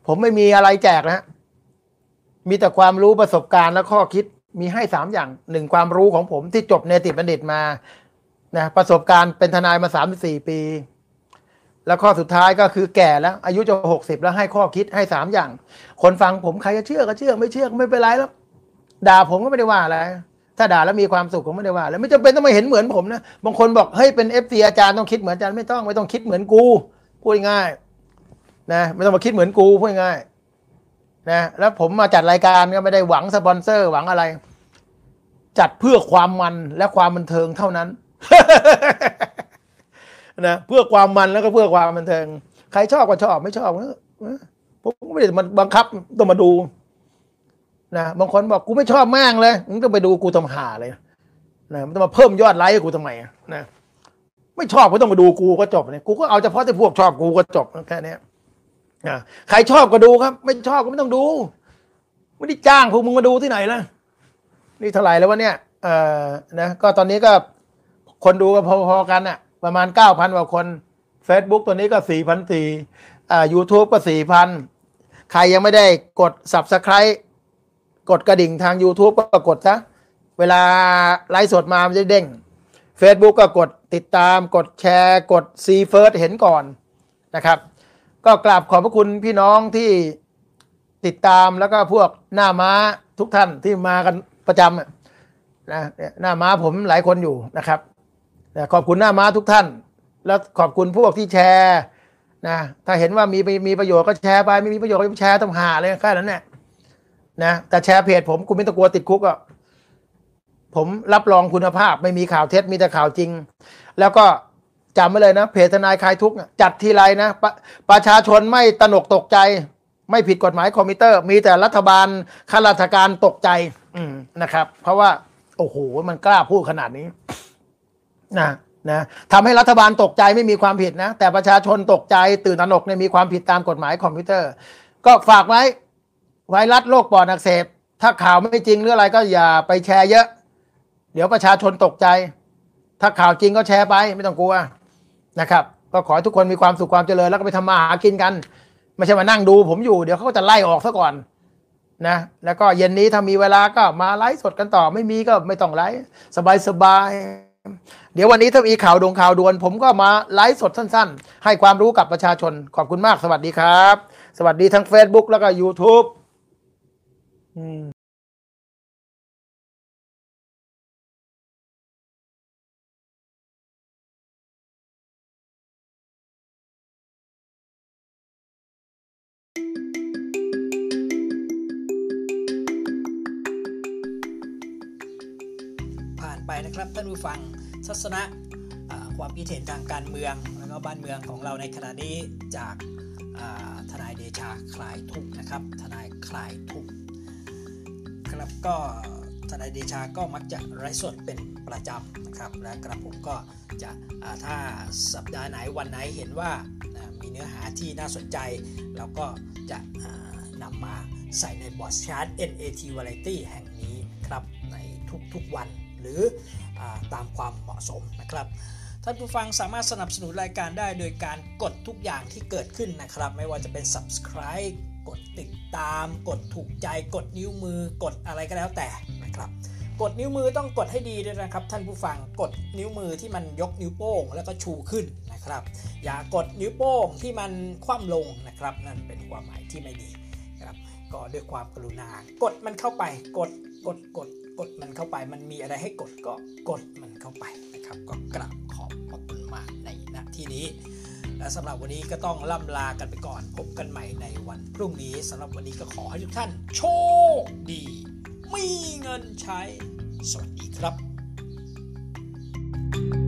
ผมไม่มีอะไรแจกนะ มีแต่ความรู้ประสบการณ์และข้อคิดมีให้สามอย่างหนึ่งความรู้ของผมที่จบเนติบัณฑิตมา นะประสบการณ์เป็นทนายมาสามสี่ปี แล้วข้อสุดท้ายก็คือแก่แล้ว อายุจะหกสิบแล้วให้ข้อคิดให้สามอย่าง คนฟังผมใครจะเชื่อก็เชื่อ ไม่เชื่อก็ไม่เป็นไรแล้วด่าผมก็ไม่ได้ว่าอะไรถ้าด่าแล้วมีความสุขผมไม่ได้ว่า แล้วไม่จำเป็นต้องมาเห็นเหมือนผมนะบางคนบอกเฮ้ยเป็น FC อาจารย์ต้องคิดเหมือนอาจารย์ไม่ต้องไม่ต้องคิดเหมือนกูพูดง่ายนะไม่ต้องมาคิดเหมือนกูพูดง่ายนะแล้วผมมาจัดรายการก็ไม่ได้หวังสปอนเซอร์หวังอะไร จัดเพื่อความมันและความบันเทิงเท่านั้น นะเพื่อความมันแล้วก็เพื่อความบันเทิงใครชอบก็ชอบไม่ชอบผมก็ไม่ได้มันบังคับต้องมาดูนะบางคนบอกกูไม่ชอบมากเลยมึงต้องไปดูกูทำหาเลยนะมันต้องมาเพิ่มยอดไลค์ให้กูทำไมนะไม่ชอบก็ต้องมาดูกูก็จบเนี่ยกูก็เอาเฉพาะที่พวกชอบกูก็จบแค่นี้นะใครชอบก็ดูครับ ไม่ชอบก็ไม่ต้องดูไม่ได้จ้างพวกมึงมาดูที่ไหนล่ะนี่เท่าไหร่แล้ววะเนี่ยเอ่อนะก็ตอนนี้ก็ คนดูก็พอๆกันอะประมาณเก้าพันกว่าคน Facebook ตัวนี้ก็สี่พันสี่อ่า YouTube ก็สี่พันใครยังไม่ได้กด Subscribe กดกระดิ่งทาง YouTube ก็กดซะเวลาไลฟ์สดมามันจะเด้ง Facebook ก็กดติดตามกดแชร์ กด See First เห็นก่อนนะครับ ก็กราบขอบพระคุณพี่น้องที่ติดตามแล้วก็พวกหน้าม้าทุกท่านที่มากันประจำนะหน้าม้าผมหลายคนอยู่นะครับ นะขอบคุณหน้าม้าทุกท่าน แล้วขอบคุณพวกที่แชร์นะถ้าเห็นว่ามีมีประโยชน์ก็แชร์ไปไม่มีประโยชน์ก็แชร์ต้องหาเลยแค่นั้นแหละนะแต่แชร์เพจผมคุณไม่ต้องกลัวติดคุกอะผมรับรองคุณภาพไม่มีข่าวเท็จมีแต่ข่าวจริง แล้วก็จำไว้เลยนะเพจทนายคลายทุกข์จัดทีไรนะปประชาชนไม่ตระหนกตกใจ ไม่ผิดกฎหมายคอมพิวเตอร์ มีแต่รัฐบาลข้าราชการตกใจอืมนะครับ เพราะว่า โอ้โห มันกล้าพูดขนาดนี้ นะนะทำให้รัฐบาลตกใจไม่มีความผิดนะ แต่ประชาชนตกใจตื่นตระหนกเนี่ยมีความผิดตามกฎหมายคอมพิวเตอร์ ก็ฝากไว้ ไวรัสโรคปอดอักเสบ ถ้าข่าวไม่จริงหรืออะไรก็อย่าไปแชร์เยอะ เดี๋ยวประชาชนตกใจ ถ้าข่าวจริงก็แชร์ไปไม่ต้องกลัวนะครับ ก็ขอให้ทุกคนมีความสุขความเจริญแล้วก็ไปทำมาหากินกัน ไม่ใช่มานั่งดูผมอยู่เดี๋ยวเขาก็จะไล่ออกซะก่อนนะแล้วก็เย็นนี้ถ้ามีเวลาก็มาไลฟ์สดกันต่อไม่มีก็ไม่ต้องไลฟ์สบายๆ เดี๋ยววันนี้ถ้ามีข่าวดงข่าวด่วน ผมก็มาไลฟ์สดสั้นๆ ให้ความรู้กับประชาชน ขอบคุณมากสวัสดีครับ สวัสดีทั้ง Facebook แล้วก็ YouTube อืมผ่านไปนะครับท่านผู้ฟัง ทัศนะอ่าความคิดเห็นทางการเมืองแล้วก็บ้านเมืองของเราในขณะนี้จากทนายเดชาคลายทุกนะครับ ทนายคลายทุกครับก็ทนายเดชาก็มักจะไร้สดเป็นประจำนะครับและกระผมก็จะถ้าสัปดาห์ไหนวันไหนเห็นว่ามีเนื้อหาที่น่าสนใจ เราก็จะนำมาใส่ในบอร์ดชาร์ต NAT Variety แห่งนี้ครับในทุกๆวัน หรืออตามความเหมาะสมนะครับท่านผู้ฟังสามารถสนับสนุนรายการได้โดยการกดทุกอย่างที่เกิดขึ้นนะครับ ไม่ว่าจะเป็น subscribe กดติดตาม กดถูกใจ กดนิ้วมือกดอะไรก็แล้วแต่นะครับ กดนิ้วมือต้องกดให้ดีด้วยนะครับ ท่านผู้ฟังกดนิ้วมือที่มันยกนิ้วโป้งแล้วก็ชูขึ้นนะครับ อย่ากดนิ้วโป้งที่มันคว่ำลงนะครับ นั่นเป็นความหมายที่ไม่ดีนะครับก็ด้วยความกรุณากดมันเข้าไปกดกดกด กดมันเข้าไป มันมีอะไรให้กดก็กดมันเข้าไปนะครับ ก็กราบขอบพระคุณมากในณที่นี้ และสำหรับวันนี้ก็ต้องล่ำลากันไปก่อน พบกันใหม่ในวันพรุ่งนี้สำหรับวันนี้ก็ขอให้ทุกท่าน โชคดี มีเงินใช้ สวัสดีครับ thank you